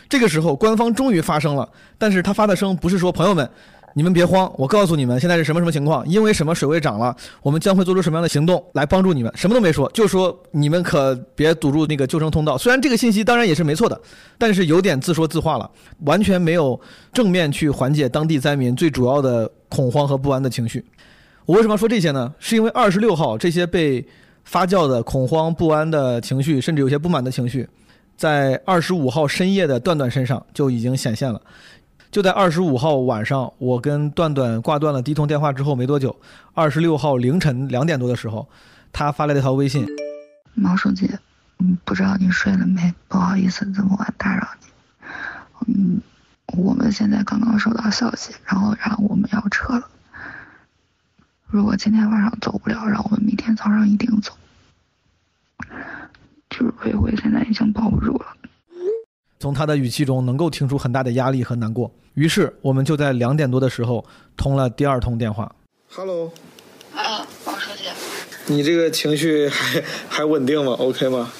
这个时候，官方终于发声了，但是他发的声不是说朋友们。你们别慌，我告诉你们现在是什么什么情况，因为什么水位涨了，我们将会做出什么样的行动来帮助你们。什么都没说，就说你们可别堵住那个救生通道。虽然这个信息当然也是没错的，但是有点自说自话了，完全没有正面去缓解当地灾民最主要的恐慌和不安的情绪。我为什么要说这些呢？是因为二十六号这些被发酵的恐慌不安的情绪，甚至有些不满的情绪，在二十五号深夜的段段身上就已经显现了。就在二十五号晚上，我跟段段挂断了第一通电话之后没多久，二十六号凌晨两点多的时候，他发来了一条微信：“毛书记，嗯，不知道你睡了没？不好意思这么晚打扰你。嗯，我们现在刚刚收到消息，然后让我们要撤了。如果今天晚上走不了，让我们明天早上一定走。就是魏辉现在已经保不住了。”从他的语气中能够听出很大的压力和难过，于是我们就在两点多的时候通了第二通电话。Hello，啊，王书记，你这个情绪还 *laughs* 还稳定吗？OK 吗？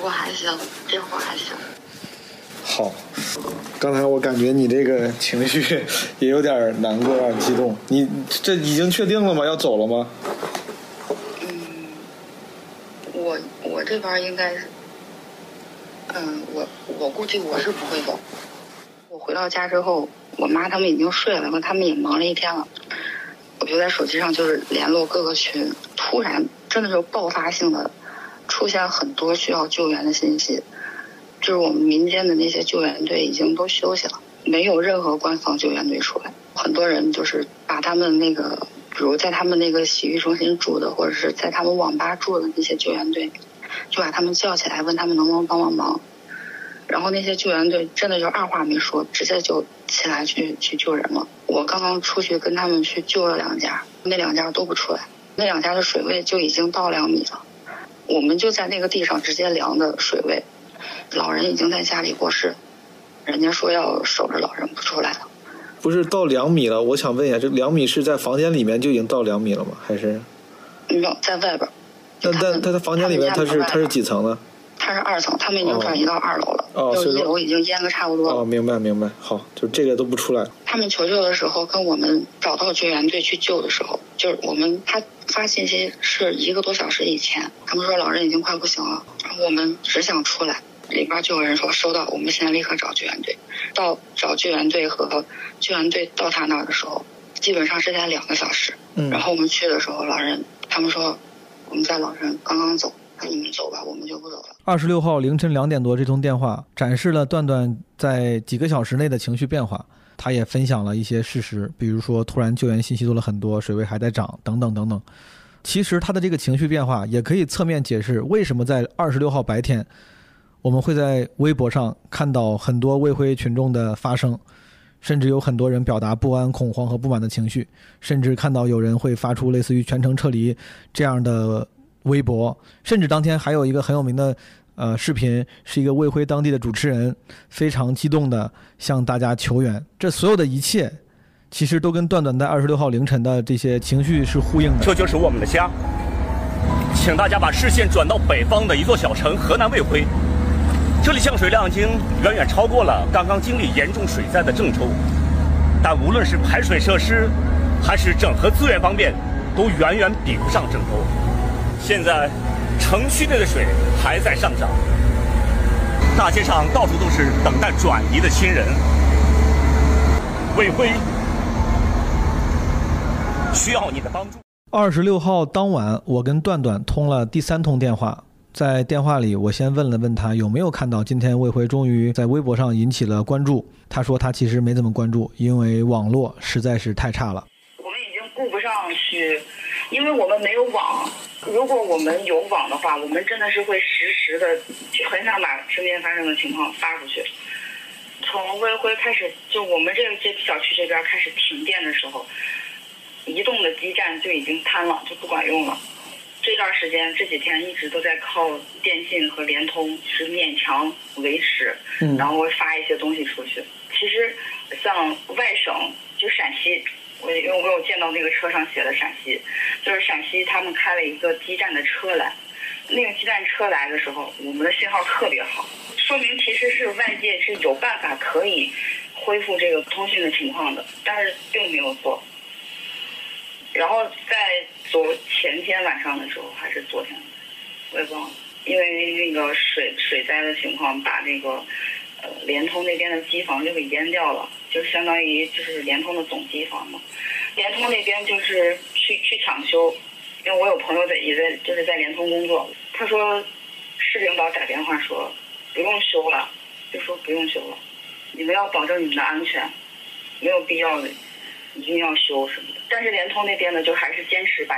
我还行，这会儿还行。好，刚才我感觉你这个情绪 *laughs* 也有点难过，有点激动。你这已经确定了吗？要走了吗？嗯，我我这边应该是。嗯，我我估计我是不会走。我回到家之后，我妈他们已经睡了，他们也忙了一天了。我就在手机上就是联络各个群，突然真的是爆发性的出现很多需要救援的信息。就是我们民间的那些救援队已经都休息了，没有任何官方救援队出来。很多人就是把他们那个，比如在他们那个洗浴中心住的，或者是在他们网吧住的那些救援队。就把他们叫起来，问他们能不能帮帮忙。然后那些救援队真的就二话没说，直接就起来去去救人了。我刚刚出去跟他们去救了两家，那两家都不出来，那两家的水位就已经到两米了。我们就在那个地上直接量的水位，老人已经在家里过世，人家说要守着老人不出来了。不是到两米了，我想问一下，这两米是在房间里面就已经到两米了吗？还是？没有，在外边。那但他的房间里面他是他是几层呢？他是二层，他们已经转移到二楼了。哦，一楼已经淹的差不多了。哦，明白明白。好，就这个都不出来。他们求救的时候，跟我们找到救援队去救的时候，就是我们他发信息是一个多小时以前，他们说老人已经快不行了，我们只想出来。里边就有人说收到，我们现在立刻找救援队。到找救援队和救援队到他那儿的时候，基本上是在两个小时。嗯。然后我们去的时候，老人他们说。我们家老人刚刚走，那你们走吧，我们就不走了。二十六号凌晨两点多，这通电话展示了段段在几个小时内的情绪变化。他也分享了一些事实，比如说突然救援信息多了很多，水位还在涨，等等等等。其实他的这个情绪变化也可以侧面解释为什么在二十六号白天，我们会在微博上看到很多卫辉群众的发声。甚至有很多人表达不安、恐慌和不满的情绪，甚至看到有人会发出类似于“全程撤离”这样的微博，甚至当天还有一个很有名的呃视频，是一个卫辉当地的主持人非常激动的向大家求援。这所有的一切，其实都跟段段在二十六号凌晨的这些情绪是呼应的。这就是我们的家，请大家把视线转到北方的一座小城河南卫辉。这里降水量已经远远超过了刚刚经历严重水灾的郑州，但无论是排水设施，还是整合资源方面，都远远比不上郑州。现在，城区内的水还在上涨，大街上到处都是等待转移的亲人。魏辉需要你的帮助。二十六号当晚，我跟段段通了第三通电话。在电话里，我先问了问他有没有看到今天魏辉终于在微博上引起了关注。他说他其实没怎么关注，因为网络实在是太差了。我们已经顾不上去，因为我们没有网。如果我们有网的话，我们真的是会实时的，很想把身边发生的情况发出去。从魏辉开始，就我们这个小区这边开始停电的时候，移动的基站就已经瘫了，就不管用了。这段时间这几天一直都在靠电信和联通，是勉强维持，然后发一些东西出去。其实像外省，就陕西，我因为我有见到那个车上写的陕西，就是陕西他们开了一个基站的车来，那个基站车来的时候，我们的信号特别好，说明其实是外界是有办法可以恢复这个通讯的情况的，但是并没有做。然后在昨前天晚上的时候，还是昨天，我也忘了，因为那个水水灾的情况，把那个呃联通那边的机房就给淹掉了，就相当于就是联通的总机房嘛。联通那边就是去去抢修，因为我有朋友在也在就是在联通工作，他说市领导打电话说不用修了，就说不用修了，你们要保证你们的安全，没有必要一定要修什么。但是联通那边呢，就还是坚持把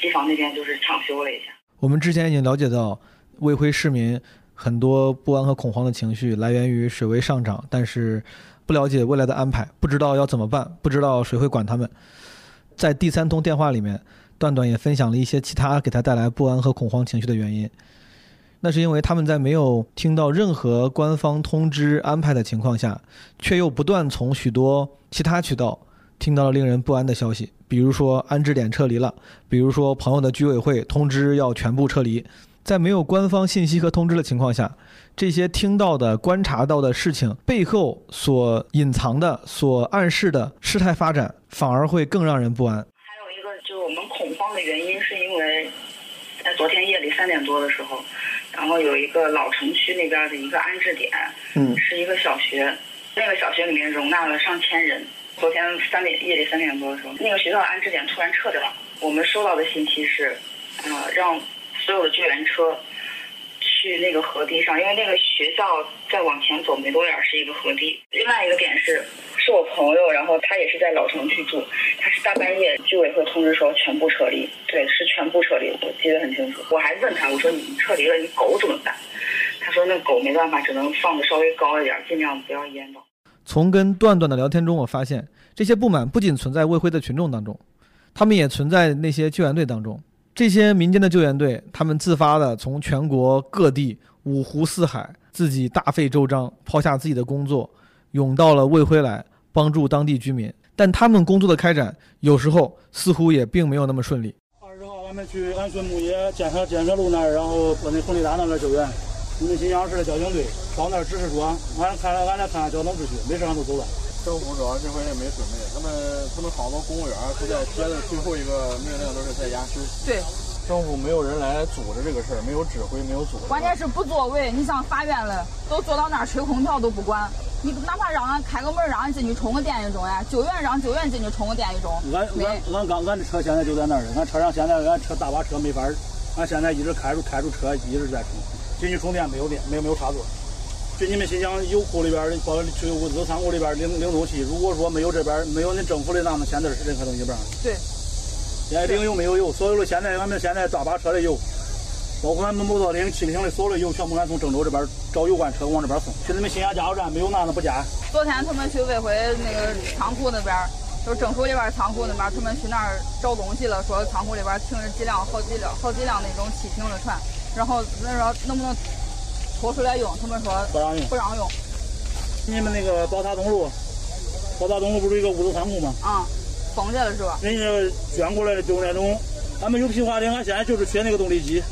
机房那边就是抢修了一下。我们之前已经了解到，卫辉市民很多不安和恐慌的情绪来源于水位上涨，但是不了解未来的安排，不知道要怎么办，不知道谁会管他们。在第三通电话里面，段段也分享了一些其他给他带来不安和恐慌情绪的原因。那是因为他们在没有听到任何官方通知安排的情况下，却又不断从许多其他渠道听到了令人不安的消息，比如说安置点撤离了，比如说朋友的居委会通知要全部撤离。在没有官方信息和通知的情况下，这些听到的、观察到的事情背后所隐藏的、所暗示的事态发展，反而会更让人不安。还有一个就是我们恐慌的原因，是因为在昨天夜里三点多的时候，然后有一个老城区那边的一个安置点，嗯，是一个小学，那个小学里面容纳了上千人。昨天三点夜里三点多的时候，那个学校的安置点突然撤掉了。我们收到的信息是，呃，让所有的救援车去那个河堤上，因为那个学校再往前走没多远是一个河堤。另外一个点是，是我朋友，然后他也是在老城区住，他是大半夜居委会通知说全部撤离，对，是全部撤离，我记得很清楚。我还问他，我说你撤离了，你狗怎么办？他说那狗没办法，只能放的稍微高一点，尽量不要淹到。从跟段段的聊天中，我发现这些不满不仅存在卫辉的群众当中，他们也存在那些救援队当中。这些民间的救援队，他们自发的从全国各地五湖四海，自己大费周章，抛下自己的工作，涌到了卫辉来帮助当地居民。但他们工作的开展，有时候似乎也并没有那么顺利。二十号，俺们去安顺木业建设建设路那儿，然后把那红利达那边救援。你们新乡市的交警队到那儿指示说，俺看俺来看看交通秩序，没事俺就走了。政府主要这回也没准备，他们他们好多公务员都在接的最后一个命令都是在家休息。对，政府没有人来组织这个事儿，没有指挥，没有组织。关键是不作为。你像法院了，都坐到那儿吹空调都不管。你哪怕让俺开个门，让俺进去充个电一钟呀，救援让救援进去充个电一钟。俺俺俺刚俺的车现在就在那儿，俺车上现在俺车大巴车没法儿，俺现在一直开着开着车一直在充，进去充电没有电，没有没有插座。去你们新疆油库里边儿，包去物资仓库里边儿领领东西。如果说没有这边儿没有恁政府的那么现在是任何东西不让。对。现在领油没有油，所有的现在俺们现在大巴车的油，包括俺们摩托艇、汽艇的所有的油，全部俺从郑州这边找油罐车往这边送。去你们新疆加油站没有那那不加。昨天他们去卫辉那个仓库那边，就是政府里边仓库那边，他们去那儿找东西了，说仓库里边停着几辆、好几辆、好几辆那种汽艇的船，然后那说能不能？拖出来用，他们说不让用，不让用。你们那个宝塔东路，宝塔东路不是一个物资仓库吗？啊，封着了是吧？人家捐过来的就是那种，俺们有皮划艇，俺现在就是缺那个动力机，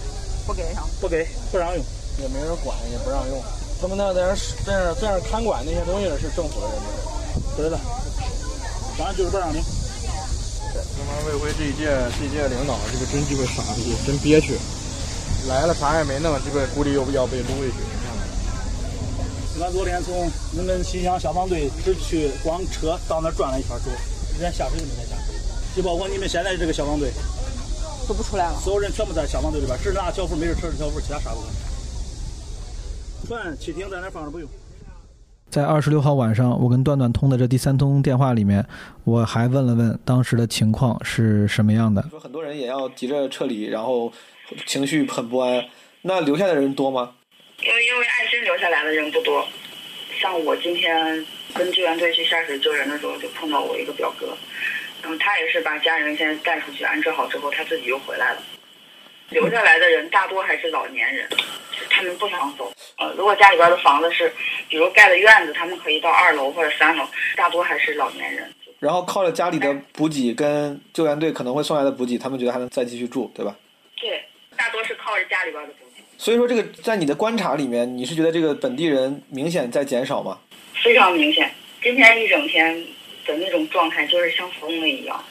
不给上，不给，不让用，也没人管，也不让用。他们那在那在那在那看管那些东西的是政府的人吗？对的，反正就是不让用。对，他妈魏辉这一届这一届领导这个真鸡巴傻逼，真憋屈。来了啥也没弄，这个估计又要被撸回去。俺昨天从你们新乡消防队只去光车到那转了一圈走，连下水都没再下水。就包括你们现在这个消防队都不出来了，所有人全部在消防队里边，只拿小夫没人扯着小夫，其他啥不干。船、汽艇在那放着不用。在二十六号晚上，我跟段段通的这第三通电话里面，我还问了问当时的情况是什么样的。说很多人也要急着撤离，然后。情绪很不安，那留下的人多吗？因为因为爱心留下来的人不多，像我今天跟救援队去下水救人的时候，就碰到我一个表哥，然后他也是把家人先带出去安置好之后，他自己又回来了。留下来的人大多还是老年人，他们不想走。呃，如果家里边的房子是，比如盖的院子，他们可以到二楼或者三楼，大多还是老年人。然后靠着家里的补给跟救援队可能会送来的补给，他们觉得还能再继续住，对吧？对。大多是靠着家里边的补给。所以说，这个在你的观察里面，你是觉得这个本地人明显在减少吗？非常明显，今天一整天的那种状态就是像疯了一样，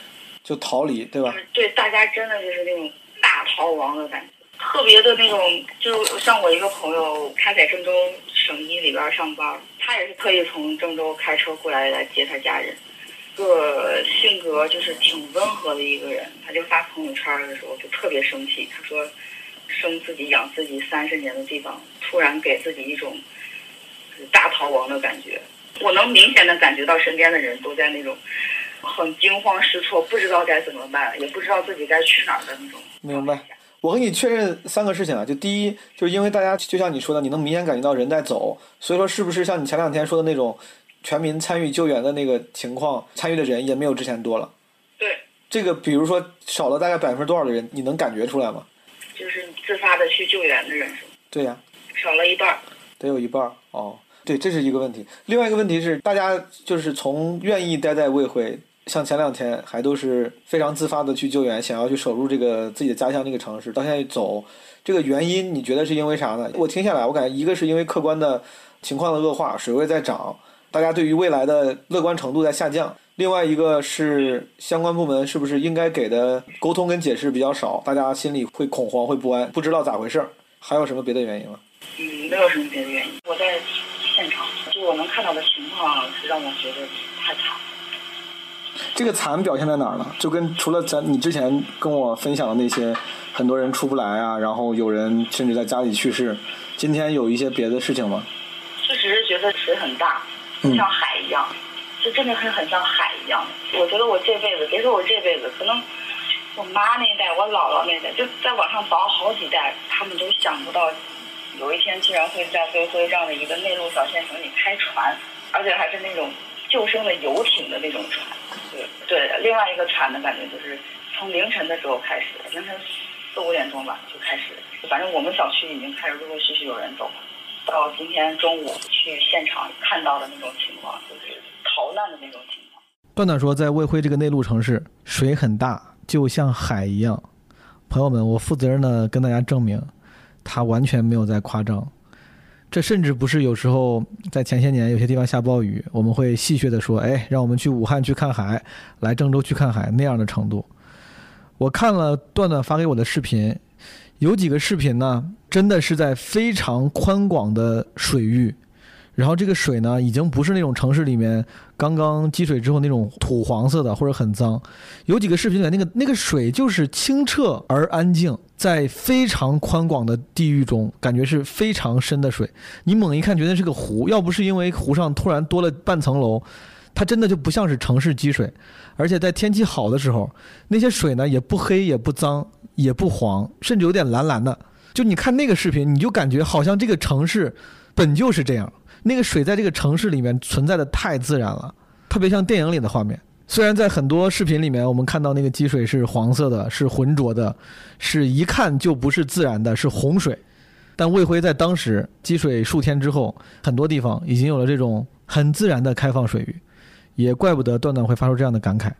就逃离，对吧？对，大家真的就是那种大逃亡的感觉，特别的那种，就像我一个朋友，他在郑州省医里边上班，他也是特意从郑州开车过来来接他家人。个性格就是挺温和的一个人，他就发朋友圈的时候就特别生气，他说生自己养自己三十年的地方，突然给自己一种大逃亡的感觉。我能明显的感觉到身边的人都在那种很惊慌失措，不知道该怎么办，也不知道自己该去哪儿的那种。明白。我跟你确认三个事情啊，就第一，就是因为大家就像你说的，你能明显感觉到人在走，所以说是不是像你前两天说的那种？全民参与救援的那个情况，参与的人也没有之前多了。对，这个比如说少了大概百分之多少的人，你能感觉出来吗？就是自发的去救援的人数。对呀，少了一半。得有一半哦。对，这是一个问题。另外一个问题是，大家就是从愿意待在卫会，像前两天还都是非常自发的去救援，想要去守住这个自己的家乡这个城市，到现在走，这个原因你觉得是因为啥呢？我听下来，我感觉一个是因为客观的情况的恶化，水位在涨。大家对于未来的乐观程度在下降。另外一个是相关部门是不是应该给的沟通跟解释比较少，大家心里会恐慌、会不安，不知道咋回事儿。还有什么别的原因吗？嗯，没有什么别的原因。我在现场，就我能看到的情况是让我觉得太惨。这个惨表现在哪儿呢？就跟除了咱你之前跟我分享的那些，很多人出不来啊，然后有人甚至在家里去世。今天有一些别的事情吗？确实是觉得水很大。像海一样，就真的是很像海一样。我觉得我这辈子，别说我这辈子，可能我妈那代、我姥姥那代，就在往上倒好几代，他们都想不到，有一天竟然会在飞辉这样的一个内陆小县城里开船，而且还是那种救生的游艇的那种船。对对，另外一个惨的感觉就是从凌晨的时候开始，凌晨四五点钟吧就开始，反正我们小区已经开始陆陆续续有人走了。到今天中午去现场看到的那种情况，就是逃难的那种情况。段段说，在卫辉这个内陆城市，水很大，就像海一样。朋友们，我负责任的跟大家证明，他完全没有在夸张。这甚至不是有时候在前些年有些地方下暴雨，我们会戏谑的说：“哎，让我们去武汉去看海，来郑州去看海”那样的程度。我看了段段发给我的视频。有几个视频呢，真的是在非常宽广的水域，然后这个水呢，已经不是那种城市里面刚刚积水之后那种土黄色的或者很脏。有几个视频里面，那个那个水就是清澈而安静，在非常宽广的地域中，感觉是非常深的水。你猛一看，觉得是个湖，要不是因为湖上突然多了半层楼，它真的就不像是城市积水。而且在天气好的时候，那些水呢也不黑也不脏。也不黄，甚至有点蓝蓝的。就你看那个视频，你就感觉好像这个城市本就是这样。那个水在这个城市里面存在的太自然了，特别像电影里的画面。虽然在很多视频里面，我们看到那个积水是黄色的，是浑浊的，是一看就不是自然的，是洪水。但魏辉在当时积水数天之后，很多地方已经有了这种很自然的开放水域，也怪不得段段会发出这样的感慨。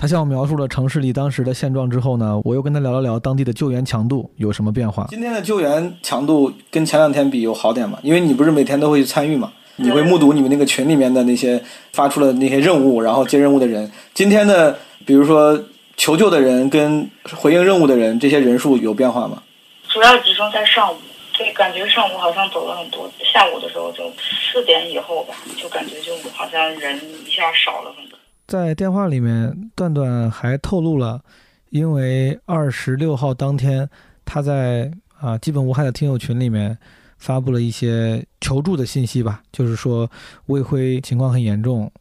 他向我描述了城市里当时的现状之后呢，我又跟他聊了聊当地的救援强度有什么变化。今天的救援强度跟前两天比有好点吗？因为你不是每天都会去参与嘛，你会目睹你们那个群里面的那些发出了那些任务，然后接任务的人。今天的比如说求救的人跟回应任务的人，这些人数有变化吗？主要集中在上午，对，感觉上午好像走了很多，下午的时候就四点以后吧，就感觉就好像人一下少了很多。在电话里面，段段还透露了，因为二十六号当天，他在啊基本无害的听友群里面发布了一些求助的信息吧，就是说魏辉情况很严重，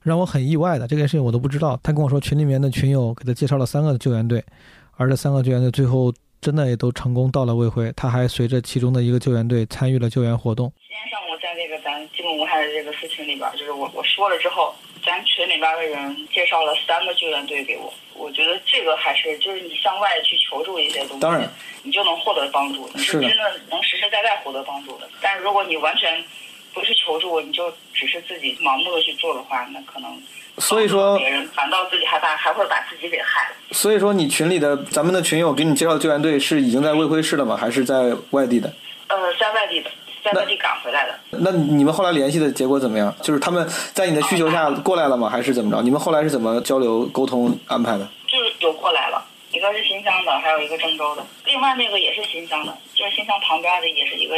让我很意外的这件事情我都不知道。他跟我说群里面的群友给他介绍了三个救援队，而这三个救援队最后真的也都成功到了魏辉，他还随着其中的一个救援队参与了救援活动。今天上午在那个咱基本无害的这个事情里边，就是我我说了之后。咱群里边的人介绍了三个救援队给我，我觉得这个还是就是你向外去求助一些东西，当然，你就能获得帮助，你是真的能实实在在获得帮助的。但是如果你完全不去求助，你就只是自己盲目的去做的话，那可能所以说别人反倒自己害怕，还会把自己给害了。所以说你群里的咱们的群友给你介绍的救援队是已经在卫辉市了吗？还是在外地的？呃，在外地的，在外地赶回来的。那你们后来联系的结果怎么样？就是他们在你的需求下过来了吗？还是怎么着？你们后来是怎么交流沟通安排的？就是有过来了，一个是新乡的，还有一个郑州的，另外那个也是新乡的，就是新乡旁边的，也是一个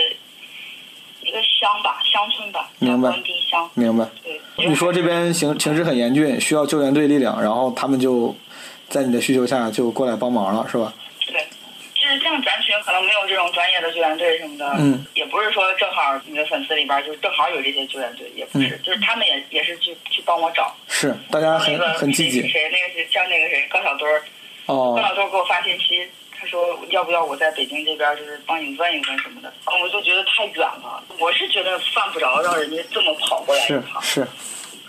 一个乡吧，乡村吧，明白关堤乡。明白。对，你说这边形形势很严峻，需要救援队力量，然后他们就在你的需求下就过来帮忙了，是吧？像咱群可能没有这种专业的救援队什么的，嗯，也不是说正好你的粉丝里边就正好有这些救援队，也不是，就是他们也也是去去帮我找。是，大家很那个很积极谁。那个是像那个谁高小墩儿，哦高小墩儿给我发信息，他说要不要我在北京这边就是帮你问一问什么的，啊我就觉得太远了，我是觉得犯不着让人家这么跑过来是一趟，是。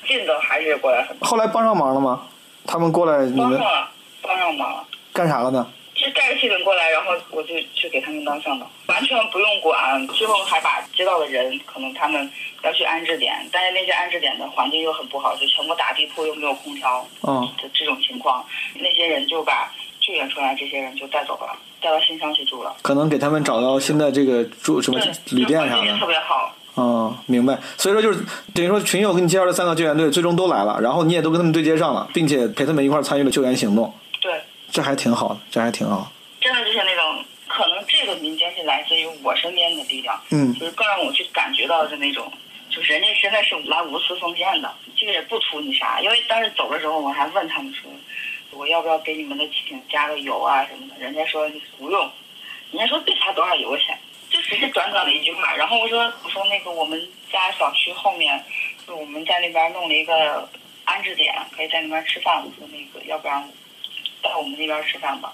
近的还是过来很后来帮上忙了吗？他们过来你们帮上了，帮上忙了。干啥了呢？就带着气氛过来，然后我就去给他们当向导，完全不用管。最后还把接到的人，可能他们要去安置点，但是那些安置点的环境又很不好，就全部打地铺，又没有空调嗯，的这种情况，那些人就把救援出来这些人就带走了，带到新乡去住了。可能给他们找到新的这个住什么旅店啥环境也特的。别好。嗯，明白。所以说就是等于说群友给你介绍的三个救援队最终都来了，然后你也都跟他们对接上了，并且陪他们一块儿参与了救援行动，对，这还挺好的，这还挺好。真的就是那种，可能这个民间是来自于我身边的力量，嗯就是更让我去感觉到的那种，就是人家真的是来无私奉献的，这个也不图你啥。因为当时走的时候，我还问他们说，我要不要给你们的汽艇加个油啊什么的，人家说不用，人家说别加多少油钱，就只是短短的一句话。然后我说我说那个我们家小区后面，就我们在那边弄了一个安置点，可以在那边吃饭。我说那个要不然到我们那边吃饭吧。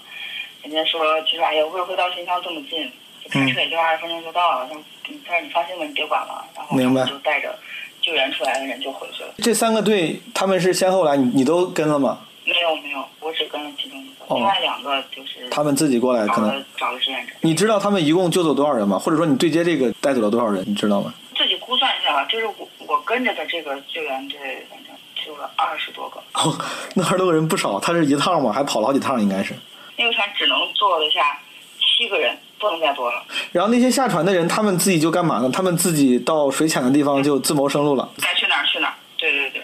人家说就是哎呀，魏辉到新乡这么近，开车也就二十分钟就到了。他说他说你放心吧，你别管了。然后明白就带着救援出来的人就回去了。这三个队他们是先后来，你你都跟了吗？没有没有，我只跟了其中一个，哦另外两个就是他们自己过来可能找了找了志愿者，你知道他们一共救走多少人吗？或者说你对接这个带走了多少人，你知道吗？自己估算一下吧。就是我我跟着的这个救援队，反正救了二十多个。哦，那二十多个人不少，他是一趟吗？还跑了好几趟，应该是。那个船只能坐得下七个人，不能再多了。然后那些下船的人，他们自己就干嘛呢？他们自己到水浅的地方就自谋生路了。该去哪儿去哪儿。对对对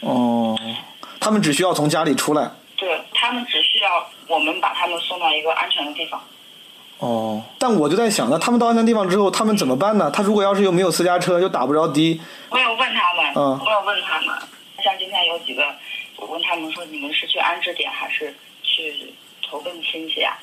哦，他们只需要从家里出来。对，他们只需要我们把他们送到一个安全的地方。哦，但我就在想，那他们到安全地方之后，他们怎么办呢？他如果要是又没有私家车，又打不着的，我有问他们，嗯我有问他们，像今天有几个，我问他们说你们是去安置点还是去投奔亲戚啊？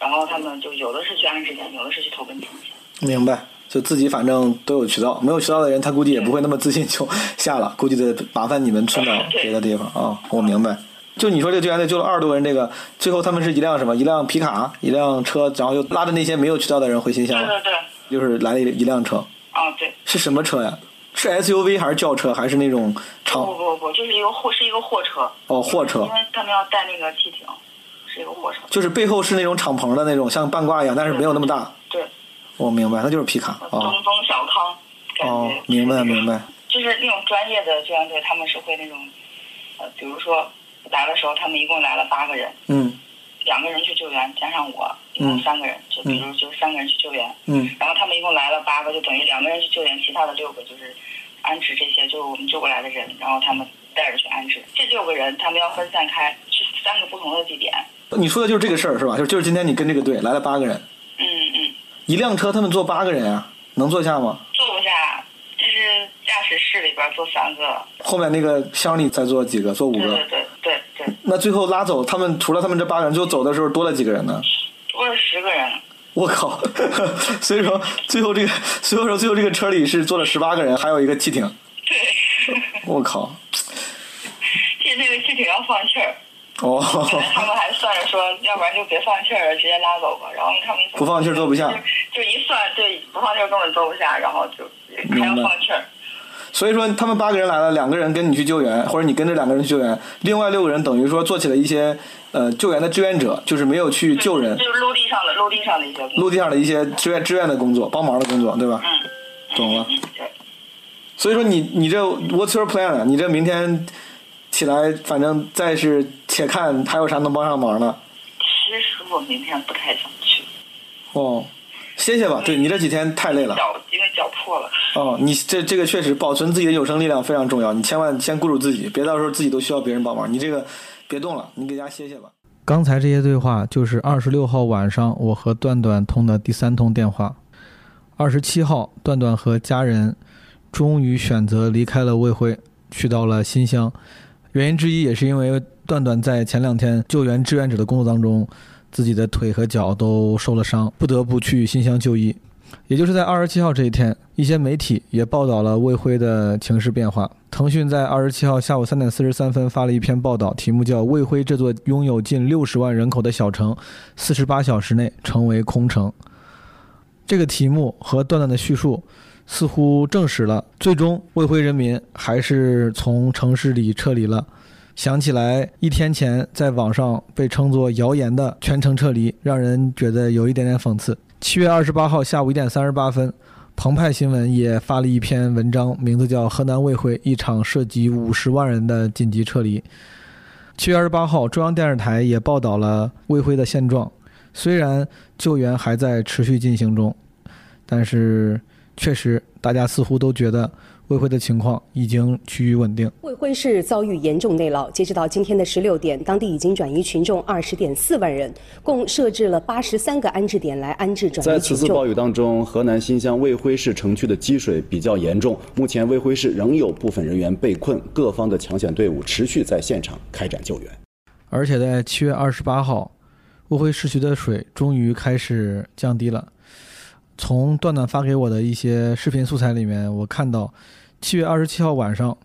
然后他们就有的是去安置点，有的是去投奔亲戚。明白？就自己反正都有渠道，没有渠道的人，他估计也不会那么自信就下了，估计得麻烦你们送到别的地方啊、我明白。就你说这个救援队救了二十多个人，这个最后他们是一辆什么？一辆皮卡，一辆车，然后又拉着那些没有渠道的人回新乡了，对对对，就是来了一一辆车，啊对，是什么车呀？是 SUV 还是轿车，还是那种不长不不不，就是一个货，是一个货车，哦货车因？为他们要带那个汽艇，是一个货车。就是背后是那种敞篷的那种，像半挂一样，但是没有那么大。对，我明白，那就是皮卡东哦风小康，哦，明白明白。就是那种专业的救援队，他们是会那种，呃，比如说来的时候，他们一共来了八个人，嗯两个人去救援，加上我，一共三个人，就比如就三个人去救援，嗯然后他们一共来了八个，就等于两个人去救援，其他的六个就是安置这些就是我们救过来的人，然后他们带着去安置。这六个人他们要分散开去三个不同的地点。你说的就是这个事儿是吧？就就是今天你跟这个队来了八个人，嗯嗯，一辆车他们坐八个人啊，能坐下吗？坐不下，就是驾驶室里边坐三个。后面那个箱里再坐几个？坐五个。对对对对对，那最后拉走他们，除了他们这八个人，最后走的时候多了几个人呢？多了十个人。我靠！*laughs* 所以说最后这个，所以说最后这个车里是坐了十八个人，还有一个汽艇。对，我靠！这那个汽艇要放气儿。哦，他们还算着说，要不然就别放气儿了，直接拉走吧。然后他们不放气儿坐不下。就一算，对，不放气儿根本坐不下，然后就还要放气儿。所以说他们八个人来了，两个人跟你去救援，或者你跟这两个人去救援，另外六个人等于说做起了一些呃救援的志愿者，就是没有去救人，就是陆地上的陆地上的一些。陆地上的一些志愿志愿的工作，帮忙的工作，对吧？嗯，懂了。对。所以说你你这 What's your plan 啊？你这明天起来，反正再是且看还有啥能帮上忙的。其实我明天不太想去。哦，歇歇吧。对你这几天太累了。脚因为脚破了。哦，你这这个确实保存自己的有生力量非常重要，你千万先顾住自己，别到时候自己都需要别人帮忙。你这个别动了，你给家歇歇吧。刚才这些对话就是二十六号晚上我和段段通的第三通电话。二十七号，段段和家人终于选择离开了卫辉，去到了新乡。原因之一也是因为段段在前两天救援志愿者的工作当中，自己的腿和脚都受了伤，不得不去新乡就医。也就是在二十七号这一天，一些媒体也报道了卫辉的情势变化。腾讯在二十七号下午三点四十三分发了一篇报道，题目叫《卫辉这座拥有近六十万人口的小城，四十八小时内成为空城》。这个题目和段段的叙述，似乎证实了最终卫辉人民还是从城市里撤离了。想起来一天前在网上被称作谣言的全程撤离，让人觉得有一点点讽刺。七月二十八号下午一点三十八分，澎湃新闻也发了一篇文章，名字叫《河南卫辉一场涉及五十万人的紧急撤离》。七月二十八号，中央电视台也报道了卫辉的现状。虽然救援还在持续进行中，但是确实，大家似乎都觉得卫辉的情况已经趋于稳定。卫辉市遭遇严重内涝，截止到今天的十六点，当地已经转移群众二十点四万人，共设置了八十三个安置点来安置转移群众。在此次暴雨当中，河南新乡卫辉市城区的积水比较严重，目前卫辉市仍有部分人员被困，各方的抢险队伍持续在现场开展救援。而且在七月二十八号。卫辉市区的水终于开始降低了。从段段发给我的一些视频素材里面，我看到，七月二十七号晚上，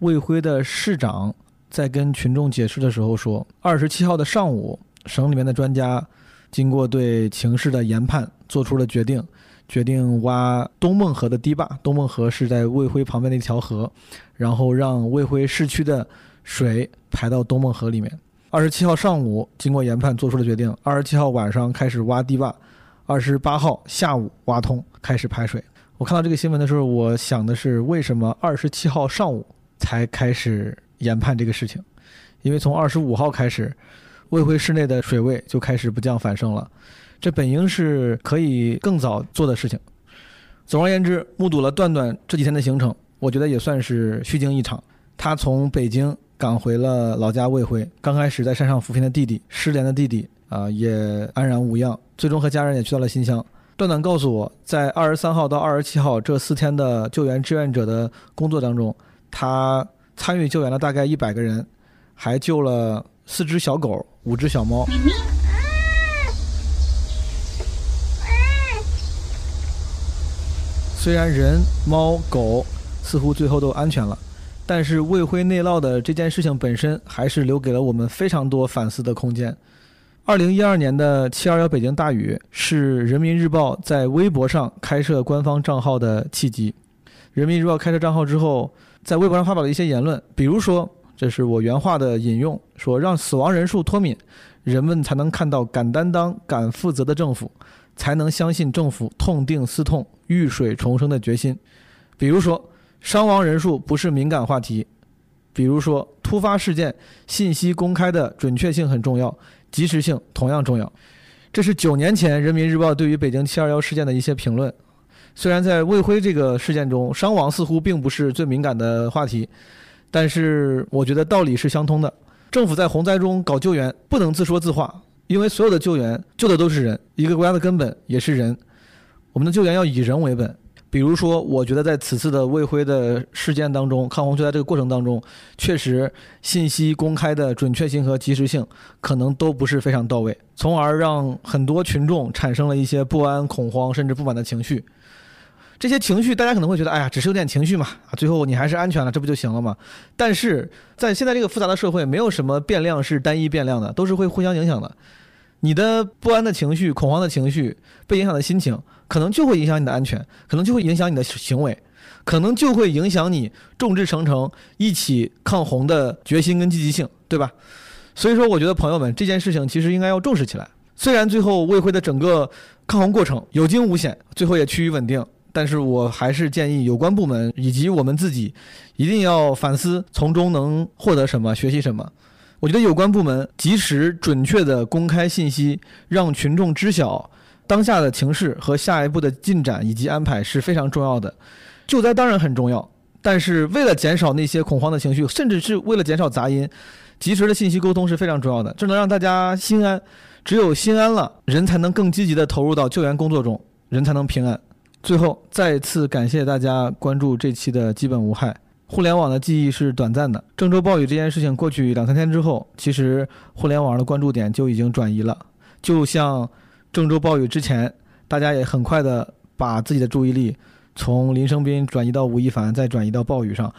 卫辉的市长在跟群众解释的时候说，二十七号的上午，省里面的专家经过对情势的研判，做出了决定，决定挖东孟河的堤坝。东孟河是在卫辉旁边的一条河，然后让卫辉市区的水排到东孟河里面。二十七号上午，经过研判做出了决定。二十七号晚上开始挖堤坝，二十八号下午挖通，开始排水。我看到这个新闻的时候，我想的是，为什么二十七号上午才开始研判这个事情？因为从二十五号开始，卫辉市内的水位就开始不降反升了，这本应是可以更早做的事情。总而言之，目睹了段段这几天的行程，我觉得也算是虚惊一场。他从北京。赶回了老家卫辉，刚开始在山上扶贫的弟弟，失联的弟弟啊，也安然无恙。最终和家人也去到了新乡。段段告诉我，在二十三号到二十七号这四天的救援志愿者的工作当中，他参与救援了大概一百个人，还救了四只小狗、五只小猫。虽然人、猫、狗似乎最后都安全了。但是卫辉内涝的这件事情本身，还是留给了我们非常多反思的空间。二零一二年的七二幺北京大雨，是人民日报在微博上开设官方账号的契机。人民日报开设账号之后，在微博上发表了一些言论，比如说，这是我原话的引用，说让死亡人数脱敏，人们才能看到敢担当、敢负责的政府，才能相信政府痛定思痛、遇水重生的决心。比如说。伤亡人数不是敏感话题，比如说突发事件信息公开的准确性很重要，及时性同样重要。这是九年前人民日报对于北京七二幺事件的一些评论。虽然在卫辉这个事件中，伤亡似乎并不是最敏感的话题，但是我觉得道理是相通的。政府在洪灾中搞救援不能自说自话，因为所有的救援救的都是人，一个国家的根本也是人。我们的救援要以人为本。比如说，我觉得在此次的卫辉的事件当中，抗洪救灾这个过程当中，确实信息公开的准确性和及时性可能都不是非常到位，从而让很多群众产生了一些不安、恐慌甚至不满的情绪。这些情绪，大家可能会觉得，哎呀，只是有点情绪嘛，啊，最后你还是安全了，这不就行了吗？但是在现在这个复杂的社会，没有什么变量是单一变量的，都是会互相影响的。你的不安的情绪、恐慌的情绪、被影响的心情。可能就会影响你的安全，可能就会影响你的行为，可能就会影响你众志成城一起抗洪的决心跟积极性，对吧？所以说，我觉得朋友们这件事情其实应该要重视起来。虽然最后卫辉的整个抗洪过程有惊无险，最后也趋于稳定，但是我还是建议有关部门以及我们自己，一定要反思从中能获得什么，学习什么。我觉得有关部门及时准确的公开信息，让群众知晓当下的情势和下一步的进展以及安排是非常重要的。救灾当然很重要，但是为了减少那些恐慌的情绪，甚至是为了减少杂音，及时的信息沟通是非常重要的，这能让大家心安。只有心安了，人才能更积极地投入到救援工作中，人才能平安。最后，再次感谢大家关注这期的基本无害。互联网的记忆是短暂的，郑州暴雨这件事情过去两三天之后，其实互联网上的关注点就已经转移了。就像郑州暴雨之前，大家也很快的把自己的注意力从林生斌转移到吴亦凡，再转移到暴雨上。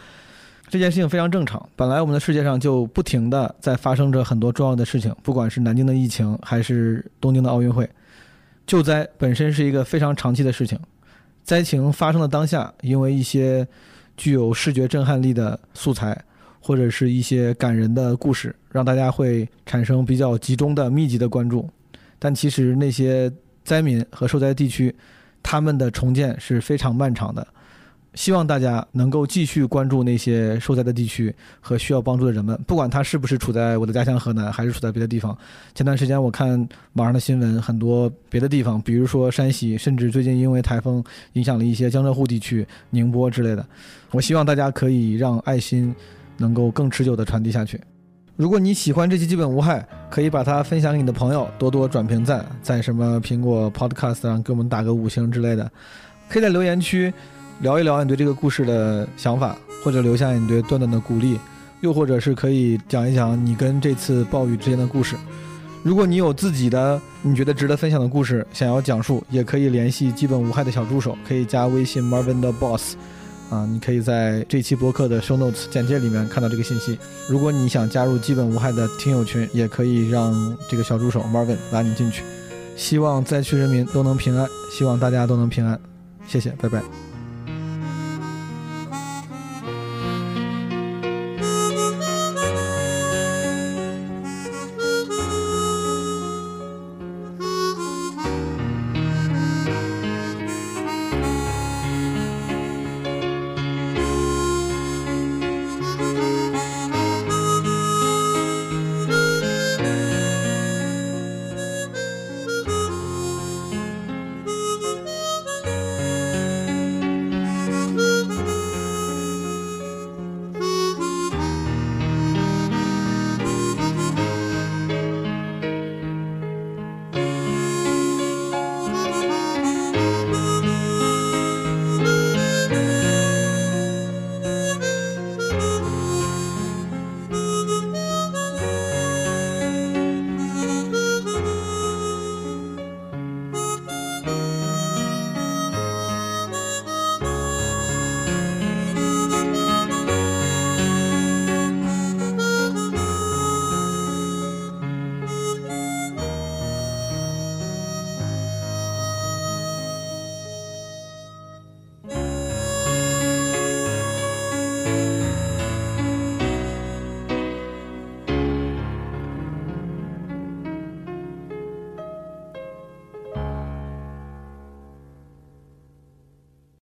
这件事情非常正常。本来我们的世界上就不停的在发生着很多重要的事情，不管是南京的疫情，还是东京的奥运会，救灾本身是一个非常长期的事情。灾情发生的当下，因为一些具有视觉震撼力的素材，或者是一些感人的故事，让大家会产生比较集中的、密集的关注。但其实那些灾民和受灾地区，他们的重建是非常漫长的。希望大家能够继续关注那些受灾的地区和需要帮助的人们，不管他是不是处在我的家乡河南，还是处在别的地方。前段时间我看网上的新闻，很多别的地方，比如说山西，甚至最近因为台风影响了一些江浙沪地区、宁波之类的。我希望大家可以让爱心能够更持久地传递下去。如果你喜欢这期基本无害，可以把它分享给你的朋友，多多转评赞，在什么苹果 Podcast 上给我们打个五星之类的，可以在留言区。聊一聊你对这个故事的想法，或者留下你对段段的鼓励，又或者是可以讲一讲你跟这次暴雨之间的故事。如果你有自己的你觉得值得分享的故事想要讲述，也可以联系基本无害的小助手，可以加微信 Marvin 的 Boss，啊，你可以在这期博客的 Show Notes 简介里面看到这个信息。如果你想加入基本无害的听友群，也可以让这个小助手 Marvin 拉你进去。希望灾区人民都能平安，希望大家都能平安，谢谢，拜拜。